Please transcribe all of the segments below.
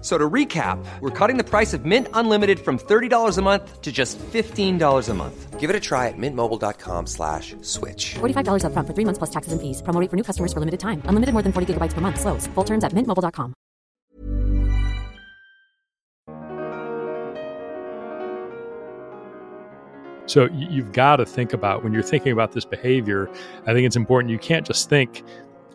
F- So to recap, we're cutting the price of Mint Unlimited from $30 a month to just $15 a month. Give it a try at mintmobile.com slash switch. $45 upfront for three months plus taxes and fees. Promo rate for new customers for limited time. Unlimited more than 40 gigabytes per month. Slows. Full terms at mintmobile.com. So you've got to think about when you're thinking about this behavior. I think it's important. You can't just think,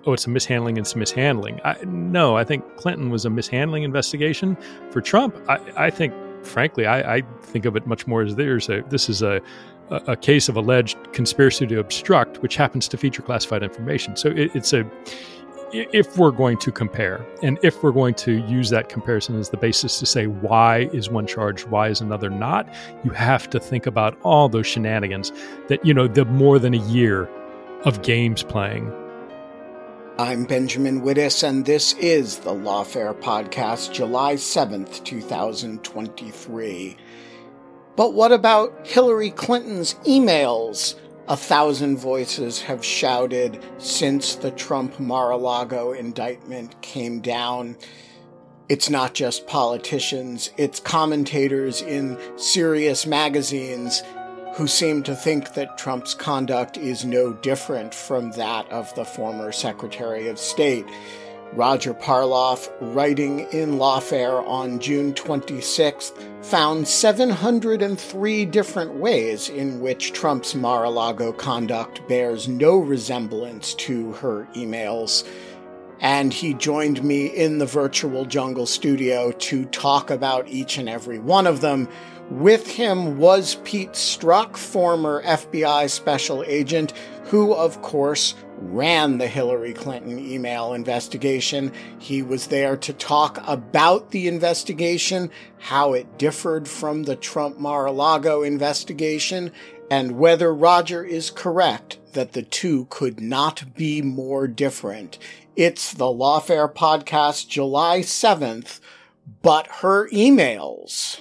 "Oh, it's a mishandling. It's a mishandling." I, no, I think Clinton was a mishandling investigation. For Trump, I, I think, frankly, I, I think of it much more as there's a this is a a case of alleged conspiracy to obstruct, which happens to feature classified information. So it, it's a, if we're going to compare and if we're going to use that comparison as the basis to say why is one charged why is another not you have to think about all those shenanigans that you know the more than a year of games playing I'm Benjamin Wittes, and this is the Lawfare Podcast, July 7th, 2023. But what about Hillary Clinton's emails? A thousand voices have shouted since the Trump Mar a Lago indictment came down. It's not just politicians, it's commentators in serious magazines who seem to think that Trump's conduct is no different from that of the former Secretary of State. Roger Parloff, writing in Lawfare on June 26th, found 703 different ways in which Trump's Mar a Lago conduct bears no resemblance to her emails. And he joined me in the virtual jungle studio to talk about each and every one of them. With him was Pete Strzok, former FBI special agent, who, of course, ran the Hillary Clinton email investigation. He was there to talk about the investigation, how it differed from the Trump Mar a Lago investigation, and whether Roger is correct that the two could not be more different. It's the Lawfare Podcast, July 7th, but her emails.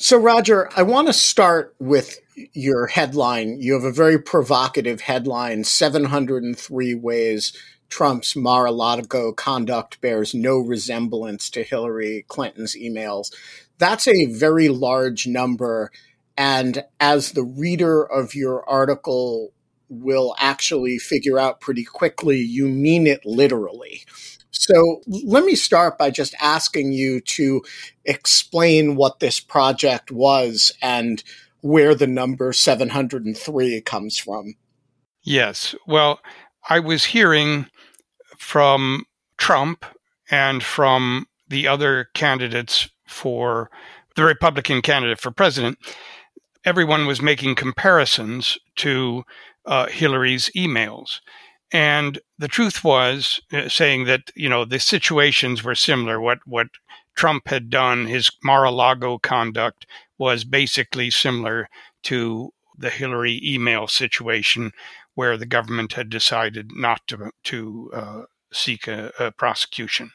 So, Roger, I want to start with your headline. You have a very provocative headline 703 ways Trump's Mar a Lago conduct bears no resemblance to Hillary Clinton's emails. That's a very large number. And as the reader of your article will actually figure out pretty quickly, you mean it literally. So let me start by just asking you to explain what this project was and where the number 703 comes from. Yes. Well, I was hearing from Trump and from the other candidates for the Republican candidate for president. Everyone was making comparisons to uh, Hillary's emails. And the truth was uh, saying that, you know, the situations were similar. What, what Trump had done, his Mar-a-Lago conduct was basically similar to the Hillary email situation where the government had decided not to, to uh, seek a, a prosecution.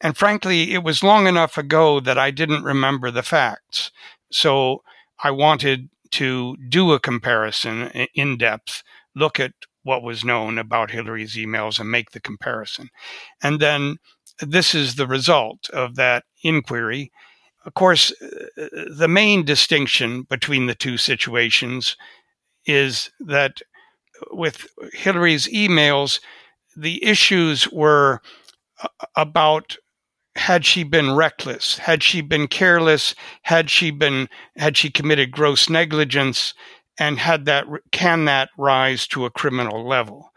And frankly, it was long enough ago that I didn't remember the facts. So I wanted to do a comparison in depth, look at what was known about Hillary's emails and make the comparison. And then this is the result of that inquiry. Of course, uh, the main distinction between the two situations is that with Hillary's emails, the issues were uh, about had she been reckless had she been careless had she been had she committed gross negligence and had that can that rise to a criminal level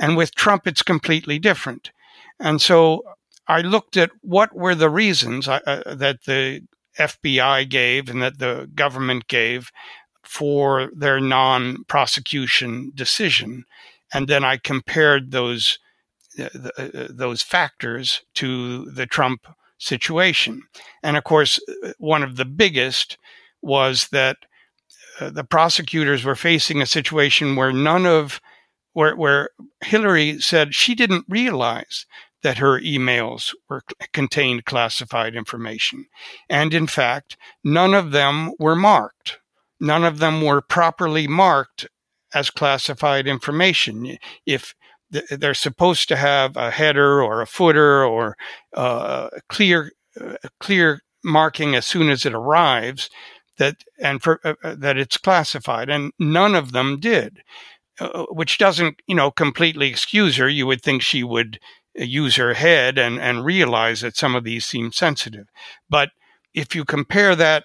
And with Trump, it's completely different. And so I looked at what were the reasons uh, uh that the FBI gave and that the government gave for their non prosecution decision. And then I compared those, uh, uh, those factors to the Trump situation. And of course, uh, one of the biggest was that uh, the prosecutors were facing a situation where none of where, where Hillary said she didn't realize that her emails were contained classified information. And in fact, none of them were marked. None of them were properly marked as classified information. If they're supposed to have a header or a footer or uh, clear, uh, clear marking as soon as it arrives that and for, uh, uh that it's classified, and none of them did, uh, which doesn't you know completely excuse her. You would think she would use her head and, and realize that some of these seem sensitive. But if you compare that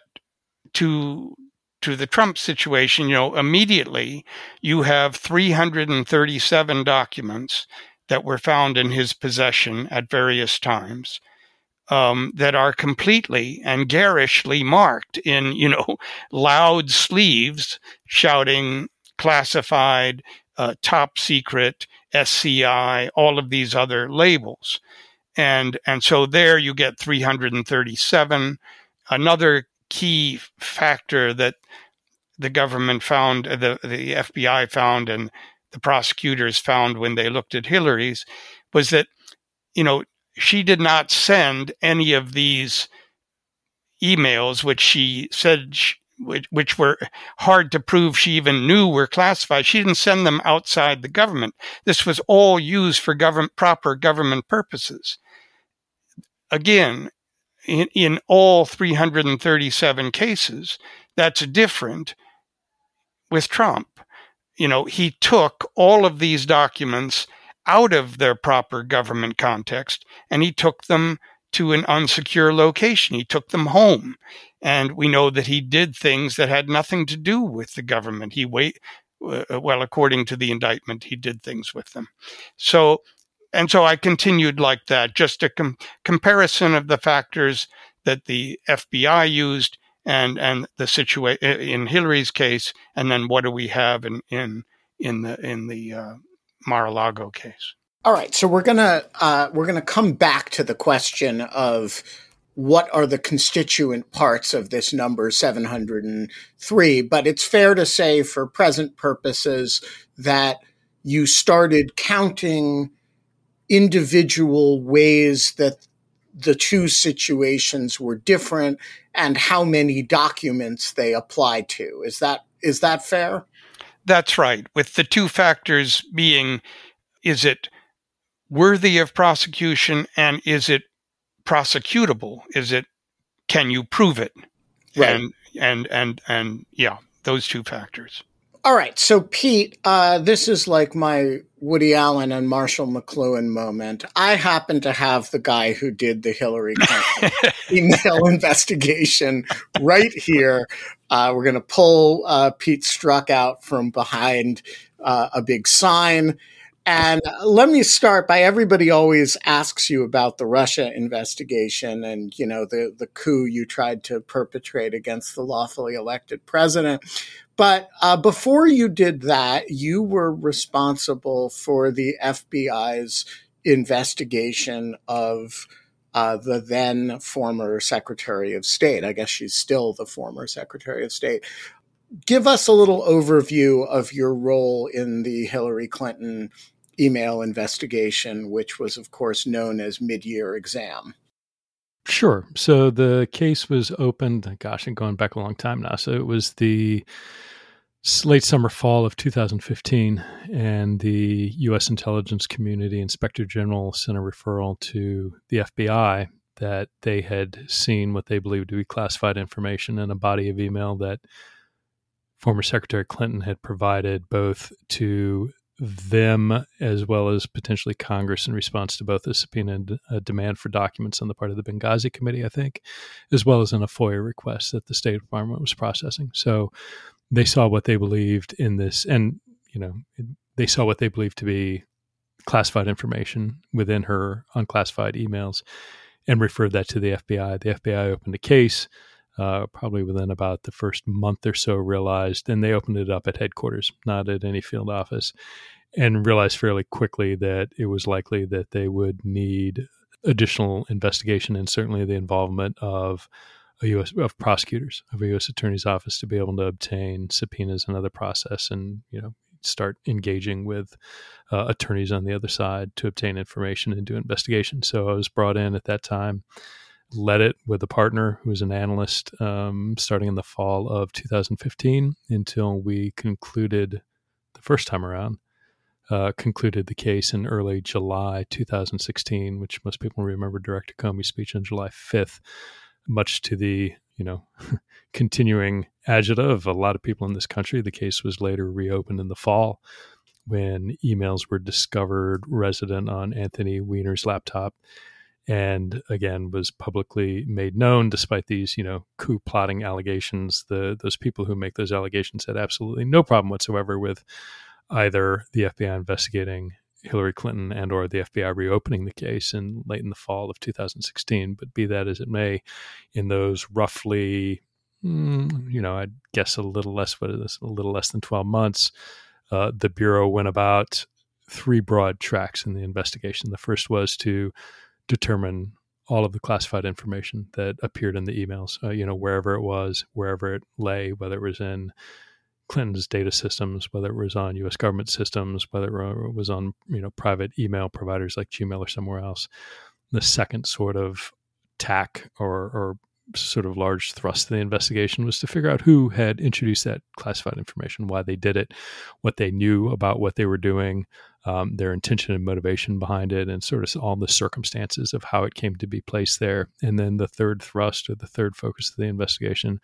to to the Trump situation, you know, immediately you have 337 documents that were found in his possession at various times um, that are completely and garishly marked in, you know, loud sleeves shouting classified, uh, top secret, SCI, all of these other labels. And, and so there you get 337. Another key factor that the government found, the, the FBI found, and the prosecutors found when they looked at Hillary's was that, you know, she did not send any of these emails, which she said she, which, which were hard to prove she even knew were classified. She didn't send them outside the government. This was all used for government, proper government purposes. Again, in, in all 337 cases, that's different with Trump. You know, he took all of these documents out of their proper government context and he took them to an unsecure location. He took them home. And we know that he did things that had nothing to do with the government. He wait, uh, well, according to the indictment, he did things with them. So, and so I continued like that, just a com- comparison of the factors that the FBI used and and the situation in Hillary's case, and then what do we have in in in the in the uh, Mar-a-Lago case? All right, so we're gonna uh, we're gonna come back to the question of what are the constituent parts of this number 703 but it's fair to say for present purposes that you started counting individual ways that the two situations were different and how many documents they apply to is that is that fair that's right with the two factors being is it worthy of prosecution and is it prosecutable? Is it can you prove it? Right. And and and and yeah, those two factors. All right. So Pete, uh, this is like my Woody Allen and Marshall McLuhan moment. I happen to have the guy who did the Hillary Clinton email investigation right here. Uh, we're going to pull uh, Pete Strzok out from behind uh, a big sign. And let me start by everybody always asks you about the Russia investigation and, you know, the, the coup you tried to perpetrate against the lawfully elected president. But uh, before you did that, you were responsible for the FBI's investigation of uh, the then former Secretary of State. I guess she's still the former Secretary of State. Give us a little overview of your role in the Hillary Clinton email investigation, which was, of course, known as mid year exam. Sure. So the case was opened, gosh, and going back a long time now. So it was the late summer, fall of 2015, and the U.S. intelligence community inspector general sent a referral to the FBI that they had seen what they believed to be classified information in a body of email that former Secretary Clinton had provided both to them as well as potentially Congress in response to both a subpoena and a demand for documents on the part of the Benghazi Committee, I think, as well as in a FOIA request that the State Department was processing. So they saw what they believed in this, and you know, they saw what they believed to be classified information within her unclassified emails and referred that to the FBI. The FBI opened a case. Uh, probably within about the first month or so, realized, and they opened it up at headquarters, not at any field office, and realized fairly quickly that it was likely that they would need additional investigation and certainly the involvement of a U.S. of prosecutors of a U.S. attorney's office to be able to obtain subpoenas and other process, and you know start engaging with uh, attorneys on the other side to obtain information and do investigation. So I was brought in at that time, led it with a partner who was an analyst, um, starting in the fall of 2015 until we concluded the first time around. Uh, concluded the case in early July 2016, which most people remember Director Comey's speech on July 5th much to the you know continuing agita of a lot of people in this country. The case was later reopened in the fall when emails were discovered resident on Anthony Weiner's laptop and again was publicly made known despite these you know coup plotting allegations the those people who make those allegations had absolutely no problem whatsoever with either the FBI investigating Hillary Clinton and or the FBI reopening the case in late in the fall of 2016. But be that as it may, in those roughly, mm, you know, I'd guess a little less, what is a little less than 12 months, uh, the Bureau went about three broad tracks in the investigation. The first was to determine all of the classified information that appeared in the emails, uh, you know, wherever it was, wherever it lay, whether it was in Clinton's data systems, whether it was on U.S. government systems, whether it was on you know private email providers like Gmail or somewhere else. The second sort of tack or, or sort of large thrust of the investigation was to figure out who had introduced that classified information, why they did it, what they knew about what they were doing, um, their intention and motivation behind it, and sort of all the circumstances of how it came to be placed there. And then the third thrust or the third focus of the investigation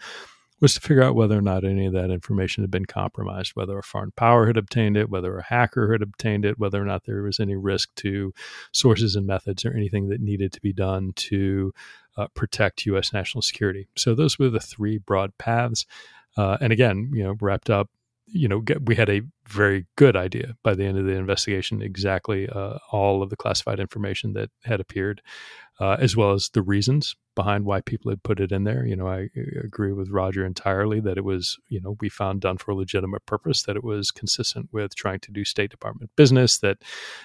was to figure out whether or not any of that information had been compromised, whether a foreign power had obtained it, whether a hacker had obtained it, whether or not there was any risk to sources and methods or anything that needed to be done to uh, protect U.S. national security. So those were the three broad paths. Uh, and again, you know, wrapped up you know, we had a very good idea by the end of the investigation exactly uh, all of the classified information that had appeared, uh, as well as the reasons behind why people had put it in there. You know, I agree with Roger entirely that it was, you know, we found done for a legitimate purpose, that it was consistent with trying to do State Department business, that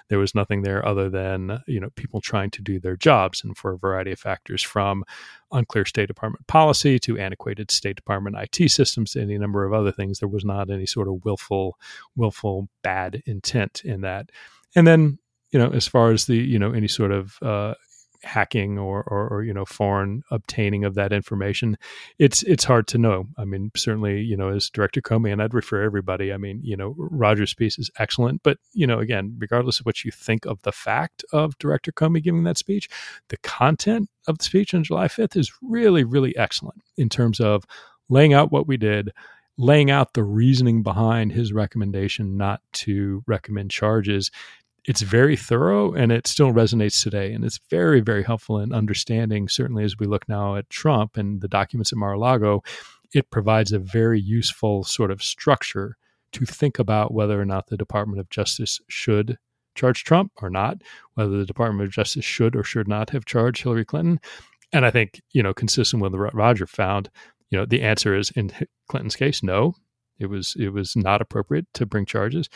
there was nothing there other than, you know, people trying to do their jobs and for a variety of factors from unclear State Department policy to antiquated State Department IT systems to any number of other things. There was not any sort of willful, willful bad intent in that. And then, you know, as far as the, you know, any sort of uh, hacking or, or, or, you know foreign obtaining of that information it's it's hard to know i mean certainly you know as director comey and i'd refer everybody i mean you know roger's piece is excellent but you know again regardless of what you think of the fact of director comey giving that speech the content of the speech on july 5th is really really excellent in terms of laying out what we did laying out the reasoning behind his recommendation not to recommend charges it's very thorough and it still resonates today. And it's very, very helpful in understanding, certainly as we look now at Trump and the documents at Mar a Lago, it provides a very useful sort of structure to think about whether or not the Department of Justice should charge Trump or not, whether the Department of Justice should or should not have charged Hillary Clinton. And I think, you know, consistent with what Roger found, you know, the answer is in Clinton's case, no. It was it was not appropriate to bring charges.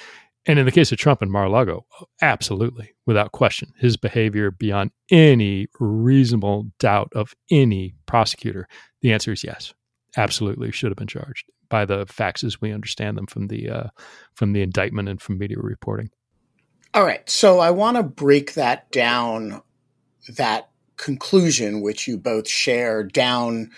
And in the case of Trump and Mar-a-Lago, absolutely, without question, his behavior beyond any reasonable doubt of any prosecutor, the answer is yes, absolutely should have been charged by the facts as we understand them from the uh, from the indictment and from media reporting. All right, so I want to break that down, that conclusion which you both share down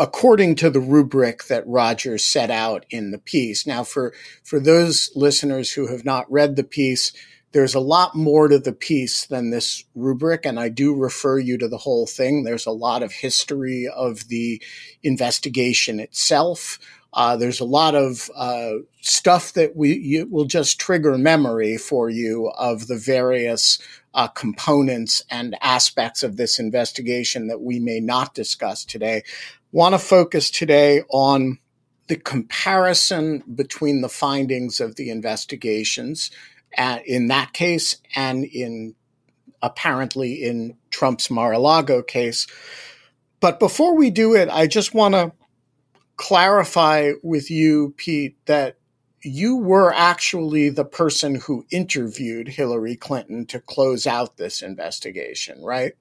according to the rubric that Rogers set out in the piece. Now, for, for those listeners who have not read the piece, there's a lot more to the piece than this rubric, and I do refer you to the whole thing. There's a lot of history of the investigation itself. Uh, there's a lot of uh, stuff that we will just trigger memory for you of the various uh, components and aspects of this investigation that we may not discuss today want to focus today on the comparison between the findings of the investigations uh, in that case and in apparently in Trump's Mar-a-Lago case. But before we do it, I just want to clarify with you, Pete, that you were actually the person who interviewed Hillary Clinton to close out this investigation, right?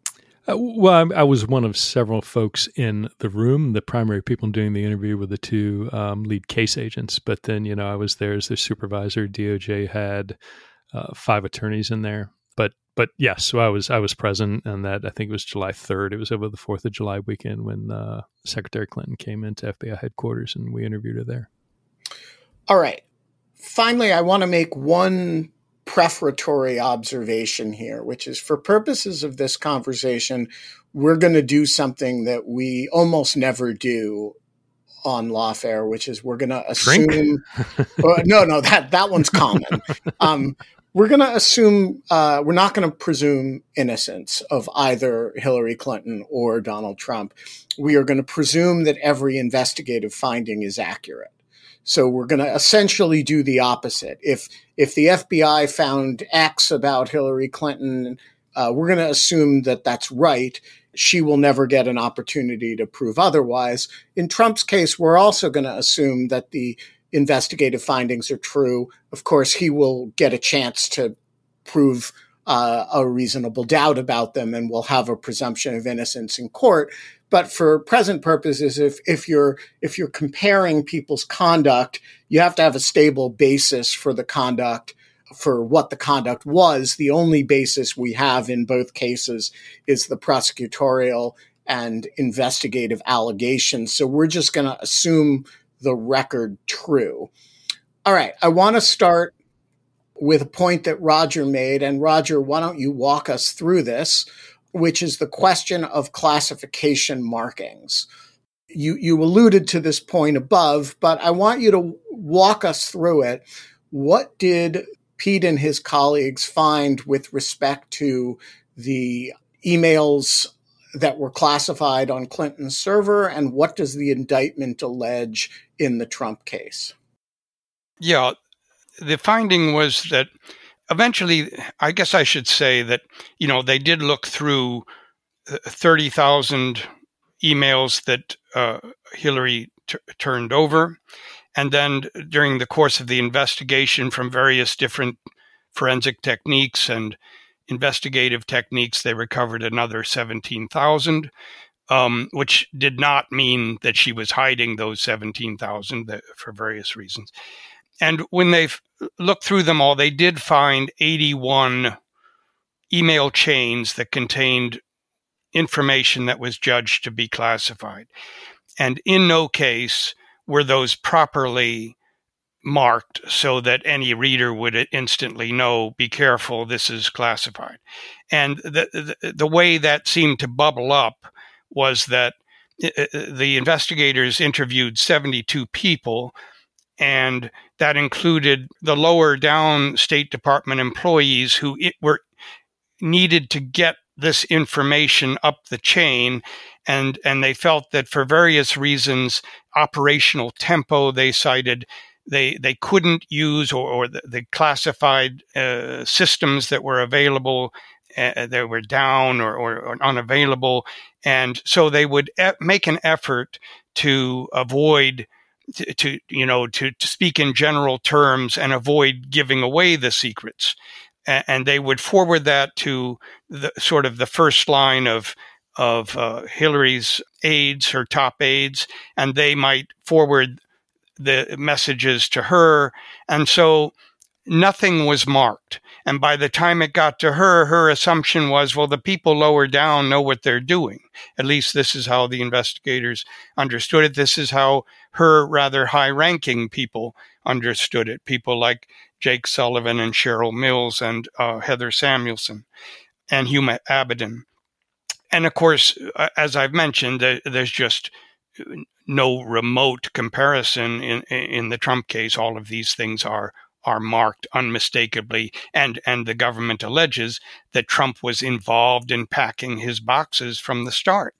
Uh, well, I, I, was one of several folks in the room. The primary people doing the interview were the two um, lead case agents. But then, you know, I was there as their supervisor. DOJ had uh, five attorneys in there. But but yes, so I was I was present, and that I think it was July third. It was over the Fourth of July weekend when uh, Secretary Clinton came into FBI headquarters, and we interviewed her there. All right. Finally, I want to make one prefatory observation here, which is for purposes of this conversation, we're going to do something that we almost never do on lawfare, which is we're going to assume. no, no, that that one's common. Um, we're going to assume uh, we're not going to presume innocence of either Hillary Clinton or Donald Trump. We are going to presume that every investigative finding is accurate. So we're going to essentially do the opposite. If if the FBI found X about Hillary Clinton, uh, we're going to assume that that's right. She will never get an opportunity to prove otherwise. In Trump's case, we're also going to assume that the investigative findings are true. Of course, he will get a chance to prove uh, a reasonable doubt about them and will have a presumption of innocence in court. But for present purposes, if, if you're if you're comparing people's conduct, you have to have a stable basis for the conduct for what the conduct was. The only basis we have in both cases is the prosecutorial and investigative allegations. So we're just going to assume the record true. All right, I want to start with a point that Roger made. And Roger, why don't you walk us through this? Which is the question of classification markings. You, you alluded to this point above, but I want you to walk us through it. What did Pete and his colleagues find with respect to the emails that were classified on Clinton's server, and what does the indictment allege in the Trump case? Yeah, the finding was that eventually, I guess I should say that, you know, they did look through uh, 30,000 emails that uh, Hillary t- turned over. And then during the course of the investigation from various different forensic techniques and investigative techniques, they recovered another 17,000, um, which did not mean that she was hiding those 17,000 for various reasons. And when they looked through them all, they did find 81 email chains that contained information that was judged to be classified. And in no case were those properly marked so that any reader would instantly know be careful this is classified and the the, the way that seemed to bubble up was that uh, uh, the investigators interviewed 72 people and that included the lower down State Department employees who were needed to get this information up the chain and and they felt that for various reasons operational tempo they cited they they couldn't use or, or the, the classified uh, systems that were available uh, that were down or, or, or, unavailable. And so they would e- make an effort to avoid to, to you know to, to speak in general terms and avoid giving away the secrets and, and they would forward that to the sort of the first line of of uh, Hillary's aides, her top aides, and they might forward the messages to her. And so nothing was marked. And by the time it got to her, her assumption was, well, the people lower down know what they're doing. At least this is how the investigators understood it. This is how her rather high ranking people understood it. People like Jake Sullivan and Cheryl Mills and uh, Heather Samuelson and Huma Abedin. And of course, uh, as I've mentioned, there's just no remote comparison in, in the Trump case. All of these things are are marked unmistakably and and the government alleges that Trump was involved in packing his boxes from the start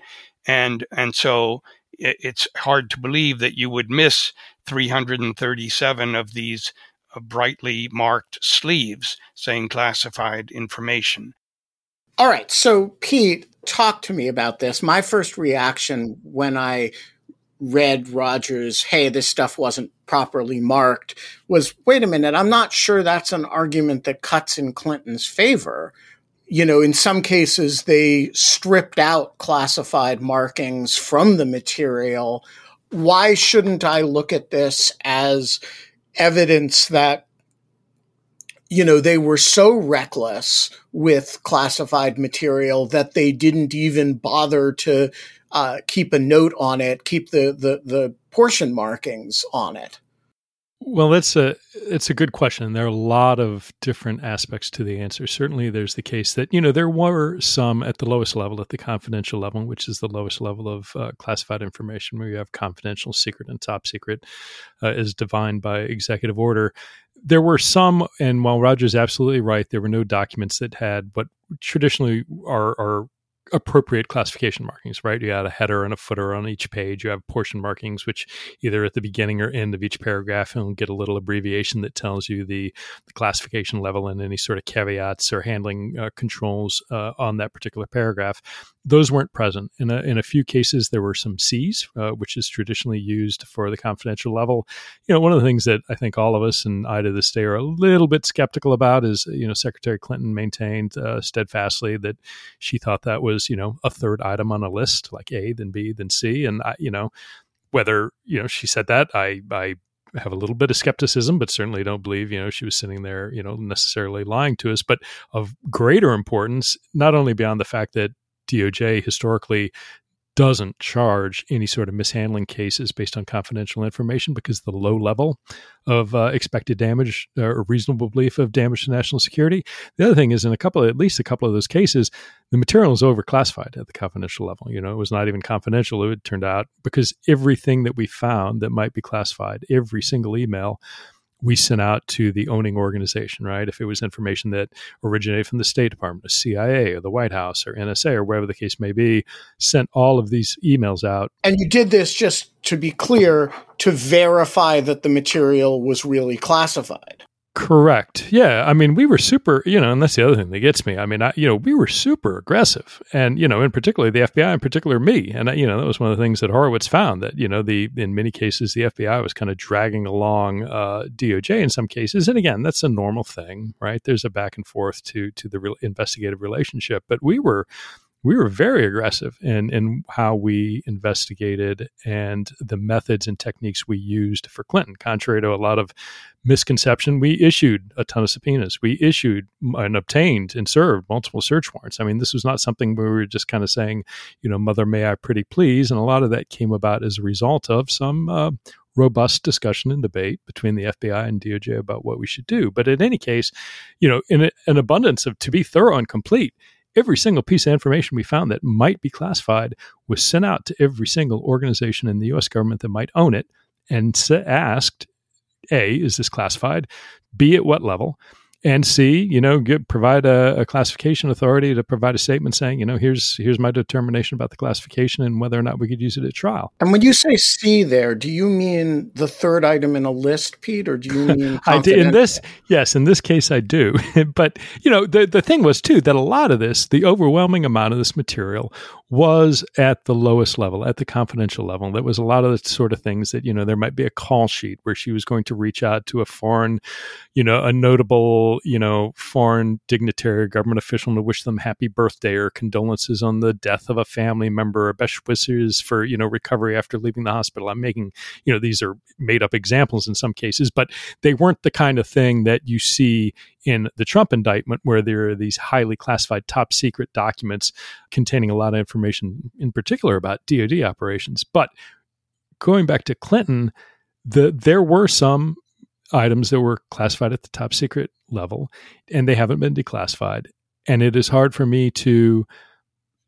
and and so it's hard to believe that you would miss 337 of these uh, brightly marked sleeves saying classified information. All right. So, Pete, talk to me about this. My first reaction when I read Rogers, hey, this stuff wasn't properly marked, was wait a minute, I'm not sure that's an argument that cuts in Clinton's favor. You know, in some cases, they stripped out classified markings from the material. Why shouldn't I look at this as evidence that you know, they were so reckless with classified material that they didn't even bother to uh, keep a note on it, keep the, the, the portion markings on it? Well, that's a it's a good question. There are a lot of different aspects to the answer. Certainly, there's the case that you know there were some at the lowest level, at the confidential level, which is the lowest level of uh, classified information, where you have confidential, secret, and top secret, uh, as defined by executive order. There were some, and while Roger's absolutely right, there were no documents that had what traditionally are are appropriate classification markings, right? You had a header and a footer on each page. You have portion markings, which either at the beginning or end of each paragraph, and get a little abbreviation that tells you the, the classification level and any sort of caveats or handling uh, controls uh, on that particular paragraph those weren't present. In a, in a few cases, there were some Cs, uh, which is traditionally used for the confidential level. You know, one of the things that I think all of us and I to this day are a little bit skeptical about is, you know, Secretary Clinton maintained uh, steadfastly that she thought that was, you know, a third item on a list, like A, then B, then C. And, I, you know, whether, you know, she said that, I, I have a little bit of skepticism, but certainly don't believe, you know, she was sitting there, you know, necessarily lying to us. But of greater importance, not only beyond the fact that DOJ historically doesn't charge any sort of mishandling cases based on confidential information because the low level of uh, expected damage uh, or reasonable belief of damage to national security. The other thing is, in a couple, at least a couple of those cases, the material is overclassified at the confidential level. You know, it was not even confidential. It turned out because everything that we found that might be classified, every single email we sent out to the owning organization, right? If it was information that originated from the State Department, the CIA, or the White House, or NSA, or wherever the case may be, sent all of these emails out. And you did this just to be clear to verify that the material was really classified. Correct. Yeah. I mean, we were super, you know, and that's the other thing that gets me. I mean, I, you know, we were super aggressive and, you know, in particular the FBI, in particular me. And, you know, that was one of the things that Horowitz found that, you know, the, in many cases, the FBI was kind of dragging along uh, DOJ in some cases. And again, that's a normal thing, right? There's a back and forth to, to the re- investigative relationship, but we were, we were very aggressive in, in how we investigated and the methods and techniques we used for Clinton. Contrary to a lot of misconception, we issued a ton of subpoenas. We issued and obtained and served multiple search warrants. I mean, this was not something where we were just kind of saying, you know, mother, may I pretty please? And a lot of that came about as a result of some uh, robust discussion and debate between the FBI and DOJ about what we should do. But in any case, you know, in a, an abundance of to be thorough and complete, every single piece of information we found that might be classified was sent out to every single organization in the US government that might own it and asked A, is this classified? B, at what level? And C, you know, get, provide a, a, classification authority to provide a statement saying, you know, here's here's my determination about the classification and whether or not we could use it at trial. And when you say C, there, do you mean the third item in a list, Pete, or do you mean I did in this? Yes, in this case, I do. but you know, the the thing was too that a lot of this, the overwhelming amount of this material, was at the lowest level, at the confidential level. There was a lot of the sort of things that, you know, there might be a call sheet where she was going to reach out to a foreign, you know, a notable, you know, foreign dignitary government official to wish them happy birthday or condolences on the death of a family member or best wishes for, you know, recovery after leaving the hospital. I'm making, you know, these are made up examples in some cases, but they weren't the kind of thing that you see in the Trump indictment, where there are these highly classified top secret documents containing a lot of information, in particular about DoD operations. But going back to Clinton, the there were some items that were classified at the top secret level, and they haven't been declassified. And it is hard for me to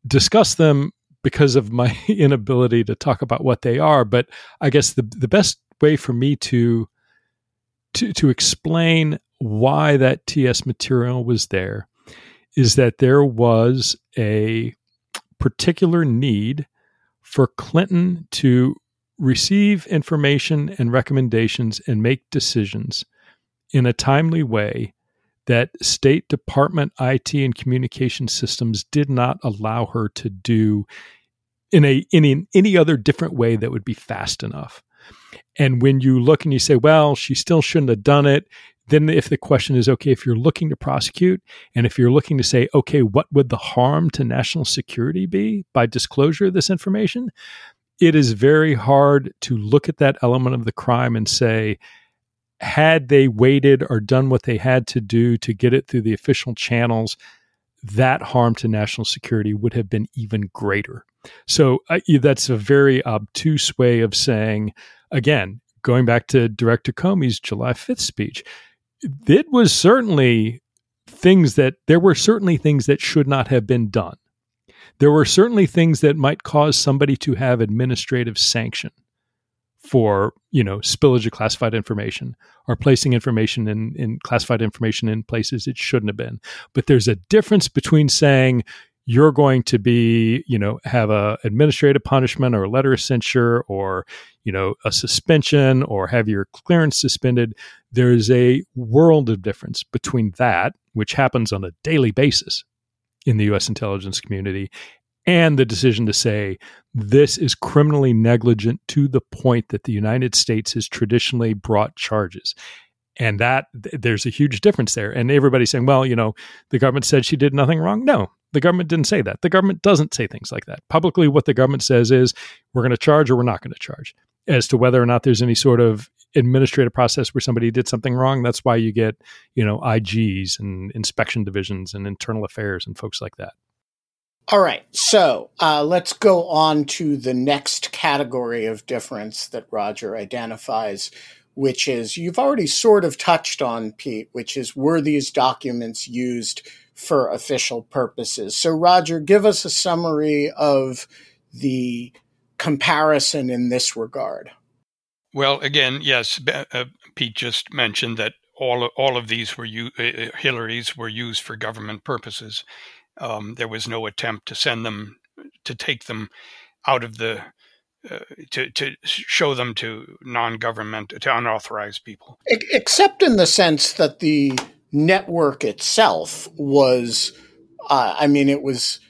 discuss them because of my inability to talk about what they are. But I guess the the best way for me to to to explain why that TS material was there is that there was a particular need for Clinton to receive information and recommendations and make decisions in a timely way that State Department IT and communication systems did not allow her to do in a in in any other different way that would be fast enough. And when you look and you say, well, she still shouldn't have done it, then if the question is, okay, if you're looking to prosecute and if you're looking to say, okay, what would the harm to national security be by disclosure of this information? It is very hard to look at that element of the crime and say, had they waited or done what they had to do to get it through the official channels, that harm to national security would have been even greater. So uh, that's a very obtuse way of saying, again, going back to Director Comey's July 5th speech, it was certainly things that there were certainly things that should not have been done. There were certainly things that might cause somebody to have administrative sanction for you know spillage of classified information or placing information in, in classified information in places it shouldn't have been but there's a difference between saying you're going to be you know have a administrative punishment or a letter of censure or you know a suspension or have your clearance suspended there's a world of difference between that which happens on a daily basis in the US intelligence community and the decision to say this is criminally negligent to the point that the United States has traditionally brought charges. And that there's a huge difference there. And everybody's saying, well, you know, the government said she did nothing wrong. No, the government didn't say that. The government doesn't say things like that. Publicly, what the government says is we're going to charge or we're not going to charge. As to whether or not there's any sort of administrative process where somebody did something wrong, that's why you get, you know, IGs and inspection divisions and internal affairs and folks like that. All right, so uh, let's go on to the next category of difference that Roger identifies, which is you've already sort of touched on, Pete, which is were these documents used for official purposes? So, Roger, give us a summary of the comparison in this regard. Well, again, yes, uh, Pete just mentioned that all of, all of these were u- uh, Hillary's were used for government purposes. Um, there was no attempt to send them to take them out of the uh, to to show them to non-government to unauthorized people except in the sense that the network itself was uh, i mean it was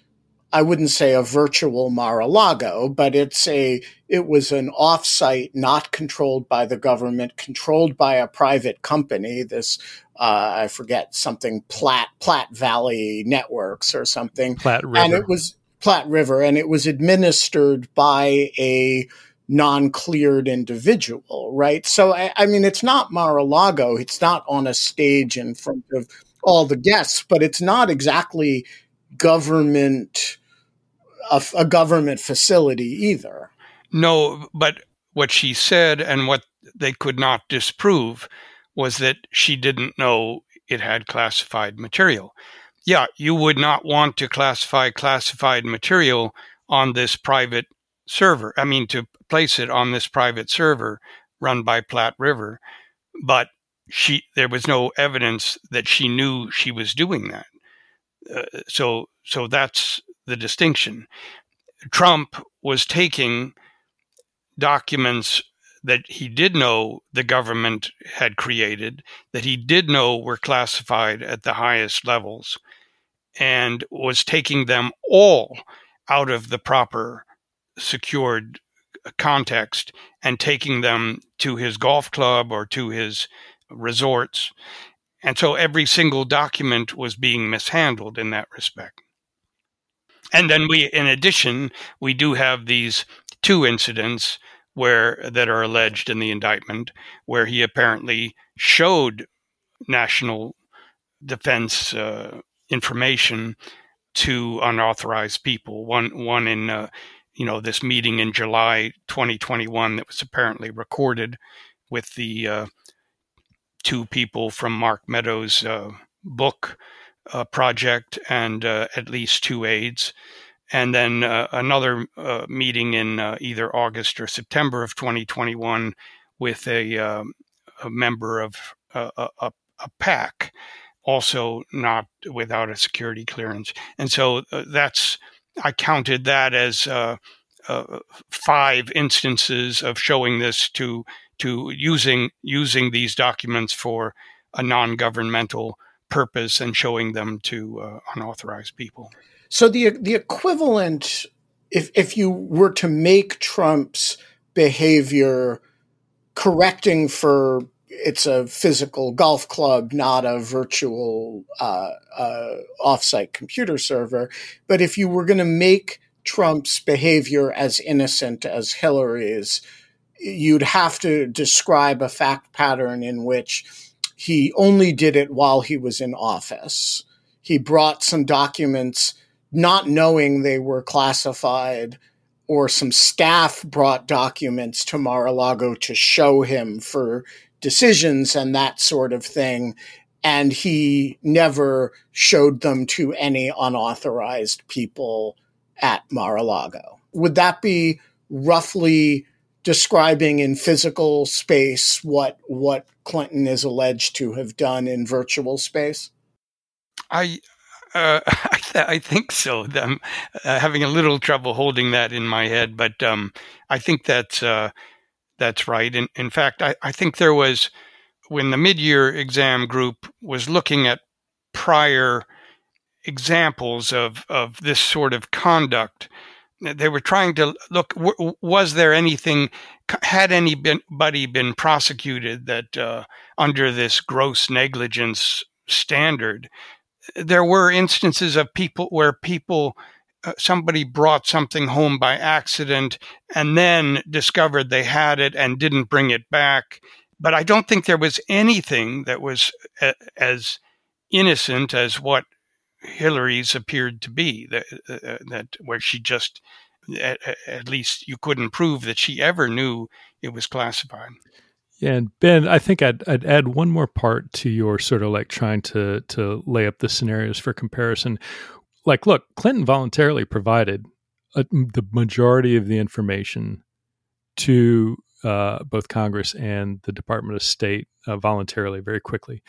i wouldn't say a virtual mar-a-lago but it's a it was an offsite not controlled by the government controlled by a private company this uh, I forget something Platte Platte Valley Networks or something. Platte River. And it was Platte River, and it was administered by a non-cleared individual, right? So I, I mean, it's not Mar-a-Lago. It's not on a stage in front of all the guests, but it's not exactly government a, a government facility either. No, but what she said and what they could not disprove was that she didn't know it had classified material. Yeah, you would not want to classify classified material on this private server. I mean, to place it on this private server run by Platte River, but she there was no evidence that she knew she was doing that. Uh, so, so that's the distinction. Trump was taking documents that he did know the government had created, that he did know were classified at the highest levels, and was taking them all out of the proper secured context and taking them to his golf club or to his resorts. And so every single document was being mishandled in that respect. And then we, in addition, we do have these two incidents where that are alleged in the indictment, where he apparently showed national defense uh, information to unauthorized people. One one in uh, you know this meeting in July 2021 that was apparently recorded with the uh, two people from Mark Meadows' uh, book uh, project and uh, at least two aides and then uh, another uh, meeting in either August or September of 2021 with a, um, a member of a, a, a, PAC, also not without a security clearance. And so that's, I counted that as uh, five instances of showing this to to using using these documents for a non governmental purpose and showing them to uh, unauthorized people. So the the equivalent, if if you were to make Trump's behavior correcting for it's a physical golf club, not a virtual uh, uh, offsite computer server. But if you were going to make Trump's behavior as innocent as Hillary's, you'd have to describe a fact pattern in which he only did it while he was in office. He brought some documents not knowing they were classified, or some staff brought documents to Mar a Lago to show him for decisions and that sort of thing. And he never showed them to any unauthorized people at Mar a Lago. Would that be roughly describing in physical space what what Clinton is alleged to have done in virtual space? I uh, I, th- I, think so. I'm uh, having a little trouble holding that in my head, but um, I think that's uh, that's right. In, in fact, I, I think there was when the mid-year exam group was looking at prior examples of of this sort of conduct. They were trying to look. Was there anything? Had anybody been prosecuted that uh, under this gross negligence standard? there were instances of people where people uh, somebody brought something home by accident and then discovered they had it and didn't bring it back but i don't think there was anything that was a, uh, as innocent as what hillary's appeared to be that, uh, uh, that where she just at, at least you couldn't prove that she ever knew it was classified yeah, and Ben, I think I'd, I'd add one more part to your sort of like trying to to lay up the scenarios for comparison. Like, look, Clinton voluntarily provided a, the majority of the information to uh, both Congress and the Department of State uh, voluntarily very quickly.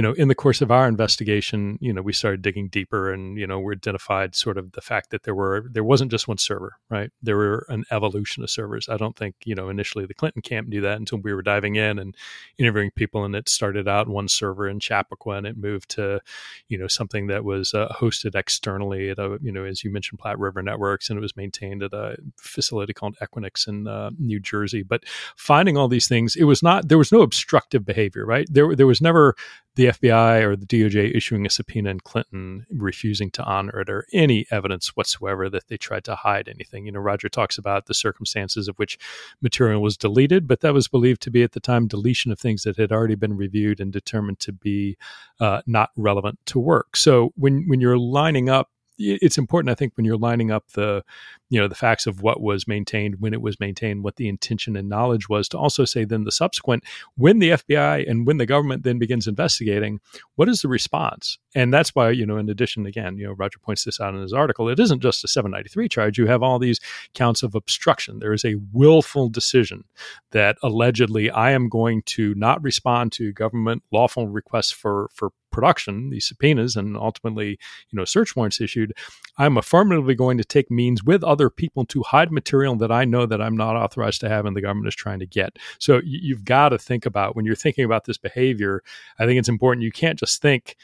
You know, in the course of our investigation, you know, we started digging deeper, and you know, we identified sort of the fact that there were there wasn't just one server, right? There were an evolution of servers. I don't think you know initially the Clinton camp knew that until we were diving in and interviewing people, and it started out one server in Chappaqua, and it moved to you know something that was uh, hosted externally at a you know as you mentioned Platte River Networks, and it was maintained at a facility called Equinix in uh, New Jersey. But finding all these things, it was not there was no obstructive behavior right? There, there was never the FBI or the DOJ issuing a subpoena and Clinton refusing to honor it or any evidence whatsoever that they tried to hide anything. You know, Roger talks about the circumstances of which material was deleted, but that was believed to be at the time deletion of things that had already been reviewed and determined to be uh, not relevant to work. So when when you're lining up it's important, I think, when you're lining up the, you know, the facts of what was maintained, when it was maintained, what the intention and knowledge was, to also say then the subsequent, when the FBI and when the government then begins investigating, what is the response? And that's why, you know, in addition, again, you know, Roger points this out in his article, it isn't just a 793 charge. You have all these counts of obstruction. There is a willful decision that allegedly I am going to not respond to government lawful requests for for production, these subpoenas, and ultimately, you know, search warrants issued, I'm affirmatively going to take means with other people to hide material that I know that I'm not authorized to have and the government is trying to get. So you've got to think about when you're thinking about this behavior, I think it's important. You can't just think,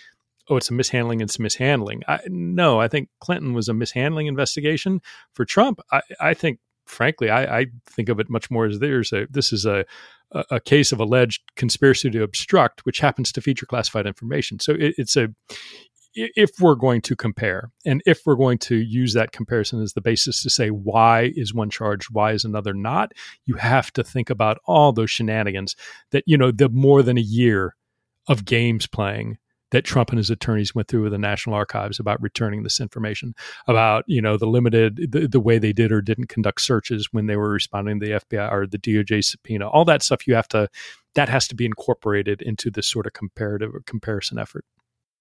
oh, it's a mishandling, it's a mishandling. I, no, I think Clinton was a mishandling investigation. For Trump, I, I think, frankly, I, I, think of it much more as there's a this is a a, case of alleged conspiracy to obstruct, which happens to feature classified information. So it, it's a if we're going to compare and if we're going to use that comparison as the basis to say why is one charged why is another not you have to think about all those shenanigans that you know the more than a year of games playing that Trump and his attorneys went through with the National Archives about returning this information, about you know the limited the, the, way they did or didn't conduct searches when they were responding to the FBI or the DOJ subpoena. All that stuff you have to that has to be incorporated into this sort of comparative or comparison effort.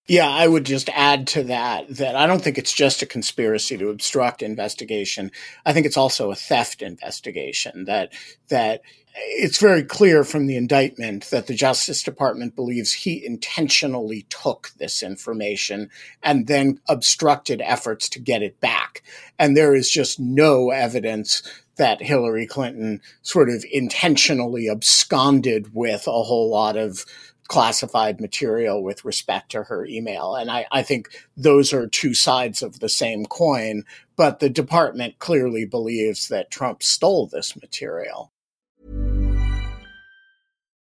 Yeah, I would just add to that that I don't think it's just a conspiracy to obstruct investigation. I think it's also a theft investigation that that it's very clear from the indictment that the Justice Department believes he intentionally took this information and then obstructed efforts to get it back. And there is just no evidence that Hillary Clinton sort of intentionally absconded with a whole lot of classified material with respect to her email. And I, I think those are two sides of the same coin, but the department clearly believes that Trump stole this material.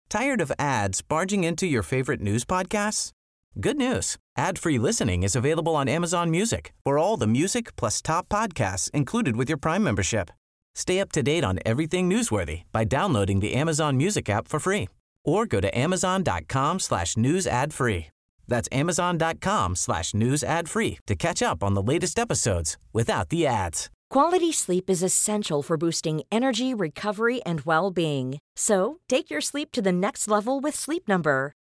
Tired of ads barging into your favorite news podcasts? Good news. Ad-free listening is available on Amazon Music for all the music plus top podcasts included with your Prime membership. Stay up to date on everything newsworthy by downloading the Amazon Music app for free or go to amazon.com slash news ad free. That's amazon.com slash news ad free to catch up on the latest episodes without the ads. Quality sleep is essential for boosting energy, recovery, and well-being. So take your sleep to the next level with Sleep Number.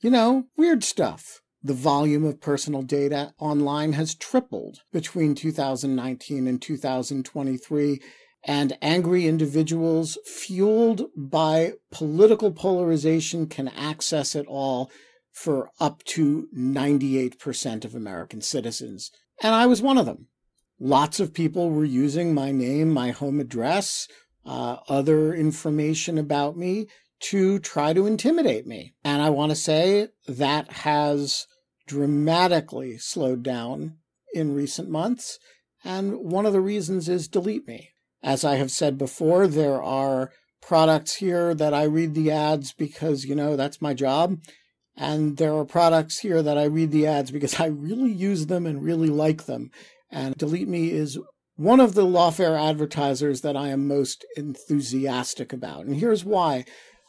You know, weird stuff. The volume of personal data online has tripled between 2019 and 2023, and angry individuals fueled by political polarization can access it all for up to 98% of American citizens. And I was one of them. Lots of people were using my name, my home address, uh, other information about me to try to intimidate me. And I want to say that has dramatically slowed down in recent months. And one of the reasons is Delete Me. As I have said before, there are products here that I read the ads because, you know, that's my job. And there are products here that I read the ads because I really use them and really like them. And Delete Me is one of the lawfare advertisers that I am most enthusiastic about. And here's why.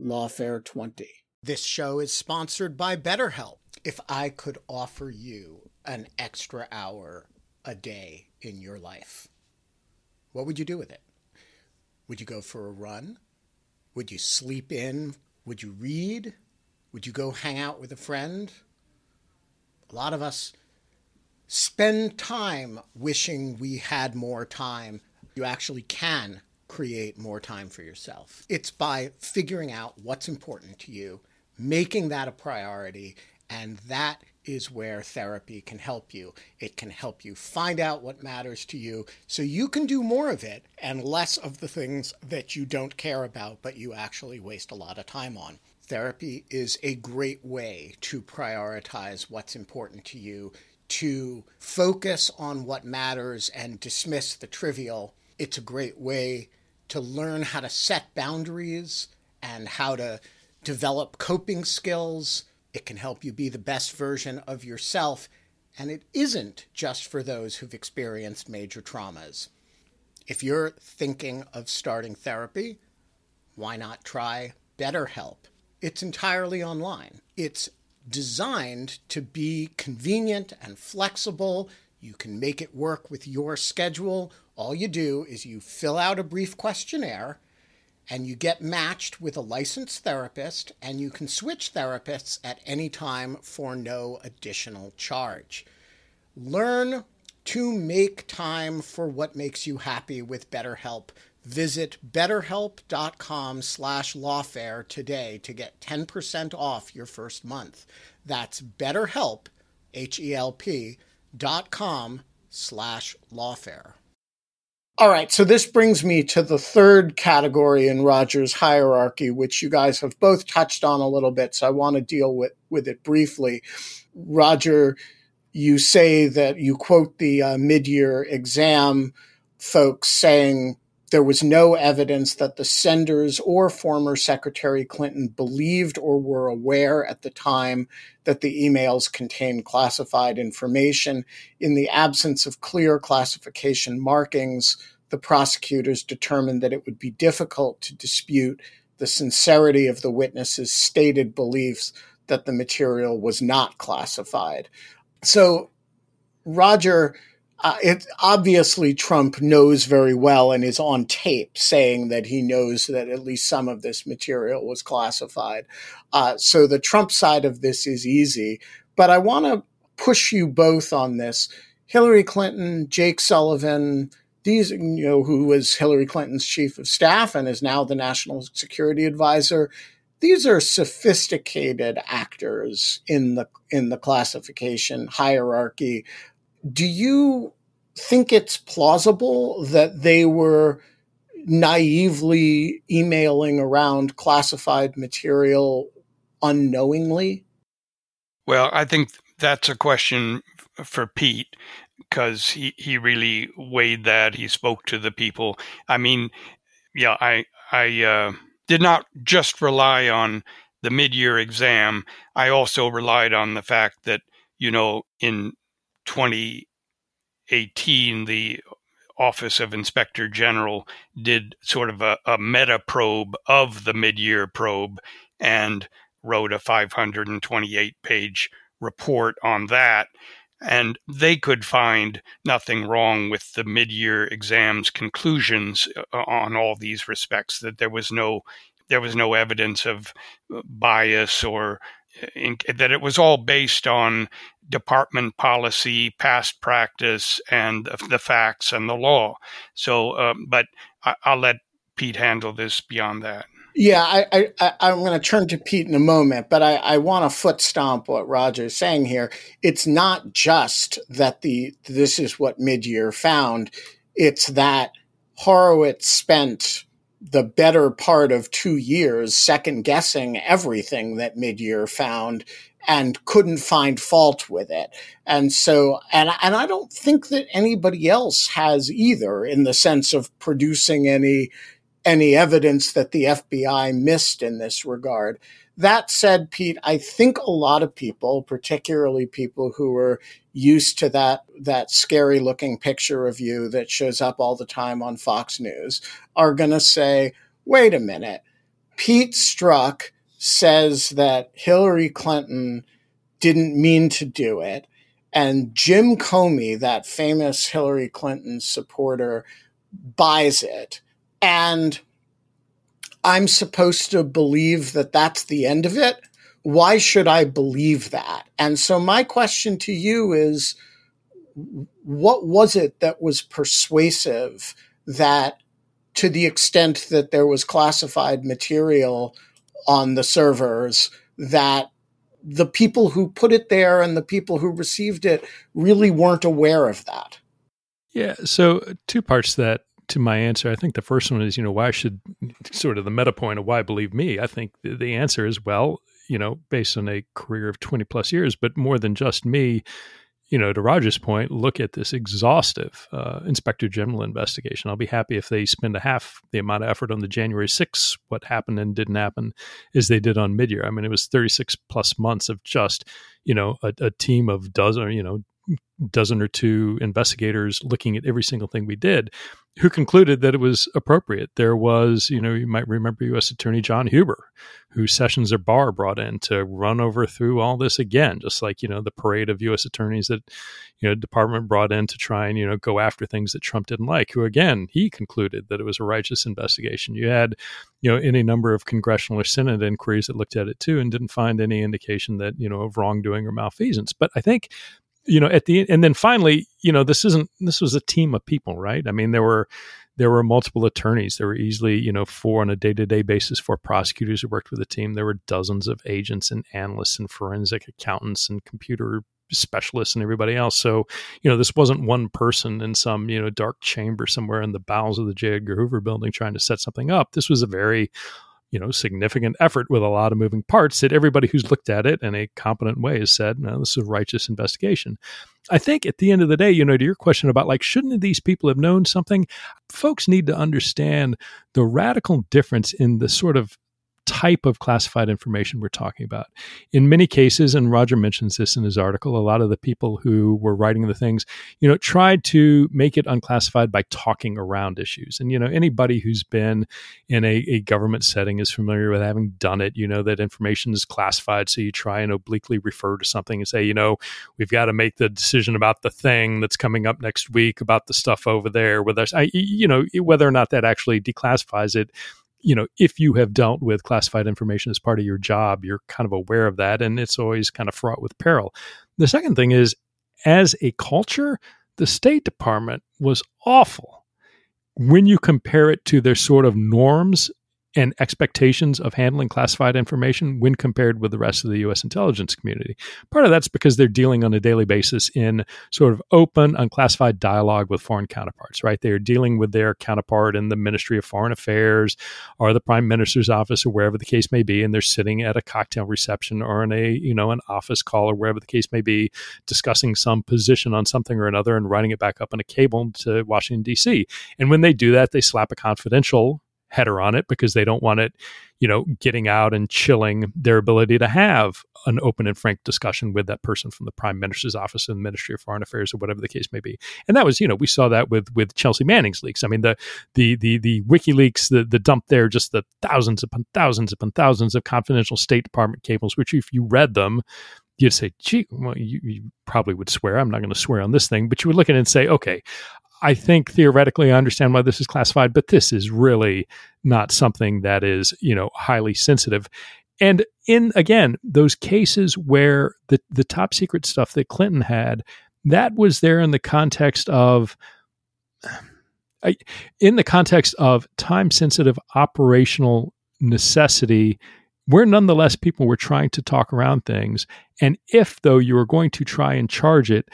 Lawfare 20. This show is sponsored by BetterHelp. If I could offer you an extra hour a day in your life, what would you do with it? Would you go for a run? Would you sleep in? Would you read? Would you go hang out with a friend? A lot of us spend time wishing we had more time. You actually can create more time for yourself. It's by figuring out what's important to you, making that a priority, and that is where therapy can help you. It can help you find out what matters to you so you can do more of it and less of the things that you don't care about but you actually waste a lot of time on. Therapy is a great way to prioritize what's important to you, to focus on what matters and dismiss the trivial. It's a great way to learn how to set boundaries and how to develop coping skills it can help you be the best version of yourself, and it isn't just for those who've experienced major traumas. If you're thinking of starting therapy, why not try BetterHelp? It's entirely online. It's designed to be convenient and flexible. You can make it work with your schedule. All you do is you fill out a brief questionnaire and you get matched with a licensed therapist, and you can switch therapists at any time for no additional charge. Learn to make time for what makes you happy with BetterHelp. Visit betterhelp.com slash lawfare today to get 10% off your first month. That's betterhelp, H-E-L-P, dot com slash lawfare. All right, so this brings me to the third category in Roger's hierarchy, which you guys have both touched on a little bit, so I want to deal with, with it briefly. Roger, you say that you quote the uh, mid year exam folks saying there was no evidence that the senders or former Secretary Clinton believed or were aware at the time that the emails contained classified information. In the absence of clear classification markings, the prosecutors determined that it would be difficult to dispute the sincerity of the witnesses' stated beliefs that the material was not classified. So, Roger uh, it obviously Trump knows very well and is on tape saying that he knows that at least some of this material was classified. Uh, so the Trump side of this is easy, but I want to push you both on this. Hillary Clinton, Jake Sullivan, these, you know, who was Hillary Clinton's chief of staff and is now the national security advisor. These are sophisticated actors in the in the classification hierarchy do you think it's plausible that they were naively emailing around classified material unknowingly? Well, I think that's a question for Pete because he, he really weighed that. He spoke to the people. I mean, yeah, I I uh, did not just rely on the mid-year exam. I also relied on the fact that you know in 2018, the Office of Inspector General did sort of a, a meta probe of the mid year probe and wrote a 528 page report on that. And they could find nothing wrong with the mid year exam's conclusions uh, on all these respects, that there was no there was no evidence of uh, bias or in, that it was all based on department policy, past practice, and the facts and the law. So, um, but I, will let Pete handle this beyond that. Yeah, I, I, am going to turn to Pete in a moment, but I, I want to foot stomp what Roger is saying here. It's not just that the this is what midyear found; it's that Horowitz spent the better part of two years second guessing everything that midyear found and couldn't find fault with it. And so, and, and I don't think that anybody else has either in the sense of producing any, any evidence that the FBI missed in this regard. That said, Pete, I think a lot of people, particularly people who are used to that that scary looking picture of you that shows up all the time on Fox News, are going to say, "Wait a minute, Pete Strzok says that Hillary Clinton didn't mean to do it." And Jim Comey, that famous Hillary Clinton supporter, buys it. And I'm supposed to believe that that's the end of it. Why should I believe that? And so my question to you is what was it that was persuasive that to the extent that there was classified material on the servers that the people who put it there and the people who received it really weren't aware of that. Yeah. So, two parts to that to my answer. I think the first one is, you know, why should sort of the meta point of why believe me? I think the, answer is, well, you know, based on a career of 20 plus years, but more than just me, you know, to Roger's point, look at this exhaustive uh, inspector general investigation. I'll be happy if they spend a half the amount of effort on the January 6th, what happened and didn't happen, as they did on midyear. I mean, it was 36 plus months of just, you know, a, a team of dozen, you know, dozen or two investigators looking at every single thing we did who concluded that it was appropriate. There was, you know, you might remember U.S. Attorney John Huber, who Sessions or Barr brought in to run over through all this again, just like, you know, the parade of U.S. attorneys that, you know, department brought in to try and, you know, go after things that Trump didn't like, who again, he concluded that it was a righteous investigation. You had, you know, any number of congressional or Senate inquiries that looked at it too and didn't find any indication that, you know, of wrongdoing or malfeasance. But I think you know at the and then finally you know this isn't this was a team of people right? I mean there were there were multiple attorneys. There were easily you know four on a day-to-day basis for prosecutors who worked with the team. There were dozens of agents and analysts and forensic accountants and computer specialists and everybody else. So you know this wasn't one person in some you know dark chamber somewhere in the bowels of the j edgar hoover building trying to set something up. This was a very you know significant effort with a lot of moving parts that everybody who's looked at it in a competent way has said no this is a righteous investigation. I think at the end of the day you know to your question about like shouldn't these people have known something? Folks need to understand the radical difference in the sort of type of classified information we're talking about. In many cases, and Roger mentions this in his article, a lot of the people who were writing the things, you know, tried to make it unclassified by talking around issues. And, you know, anybody who's been in a, a government setting is familiar with having done it. You know, that information is classified. So you try and obliquely refer to something and say, you know, we've got to make the decision about the thing that's coming up next week, about the stuff over there with us. I, you know, whether or not that actually declassifies it you know, if you have dealt with classified information as part of your job, you're kind of aware of that. And it's always kind of fraught with peril. The second thing is, as a culture, the State Department was awful when you compare it to their sort of norms and expectations of handling classified information when compared with the rest of the US intelligence community. Part of that's because they're dealing on a daily basis in sort of open, unclassified dialogue with foreign counterparts, right? They are dealing with their counterpart in the Ministry of Foreign Affairs or the Prime Minister's office or wherever the case may be, and they're sitting at a cocktail reception or in a, you know, an office call or wherever the case may be, discussing some position on something or another and writing it back up on a cable to Washington, D.C. And when they do that, they slap a confidential header on it because they don't want it, you know, getting out and chilling their ability to have an open and frank discussion with that person from the prime minister's office and the ministry of foreign affairs or whatever the case may be. And that was you know we saw that with with chelsea manning's leaks. I mean the the the the wikileaks the the dump there just the thousands upon thousands upon thousands of confidential state department cables which if you read them you'd say, gee, well, you, you, probably would swear. I'm not going to swear on this thing, but you would look at it and say, okay, I think theoretically I understand why this is classified, but this is really not something that is, you know, highly sensitive. And in again, those cases where the the top secret stuff that Clinton had, that was there in the context of in the context of time sensitive operational necessity where nonetheless people were trying to talk around things. And if, though, you were going to try and charge it,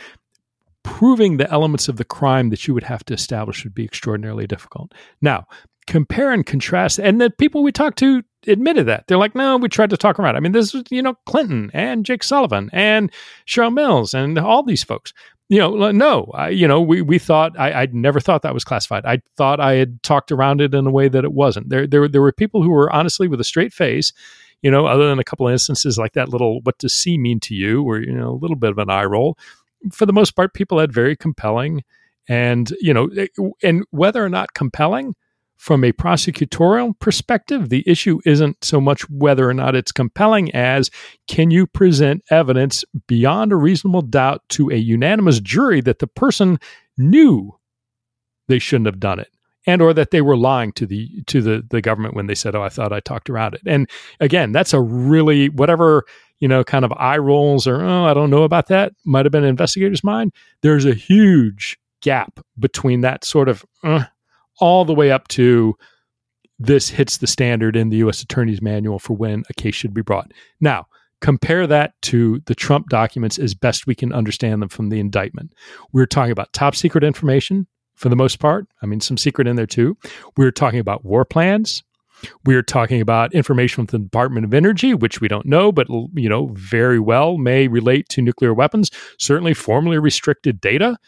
proving the elements of the crime that you would have to establish would be extraordinarily difficult. Now, compare and contrast, and the people we talked to admitted that. They're like, no, we tried to talk around. I mean, this was, you know, Clinton and Jake Sullivan and Cheryl Mills and all these folks. You know, no, I, you know, we, we thought, I, I'd never thought that was classified. I thought I had talked around it in a way that it wasn't. There, there, there were people who were honestly with a straight face you know, other than a couple of instances like that little "what does C mean to you?" or you know a little bit of an eye roll for the most part, people had very compelling and, you know, eh, and whether or not compelling from a prosecutorial perspective, the issue isn't so much whether or not it's compelling as can you present evidence beyond a reasonable doubt to a unanimous jury that the person knew they shouldn't have done it and or that they were lying to the to the the government when they said, "Oh, I thought I talked around it." And again, that's a really whatever you know kind of eye rolls or oh, I don't know about that might have been an investigator's mind. There's a huge gap between that sort of uh, all the way up to this hits the standard in the U.S. Attorney's Manual for when a case should be brought. Now, compare that to the Trump documents as best we can understand them from the indictment. We're talking about top secret information for the most part. I mean, some secret in there too. We're talking about war plans. We're talking about information from the Department of Energy, which we don't know, but you know very well may relate to nuclear weapons. Certainly, formally restricted data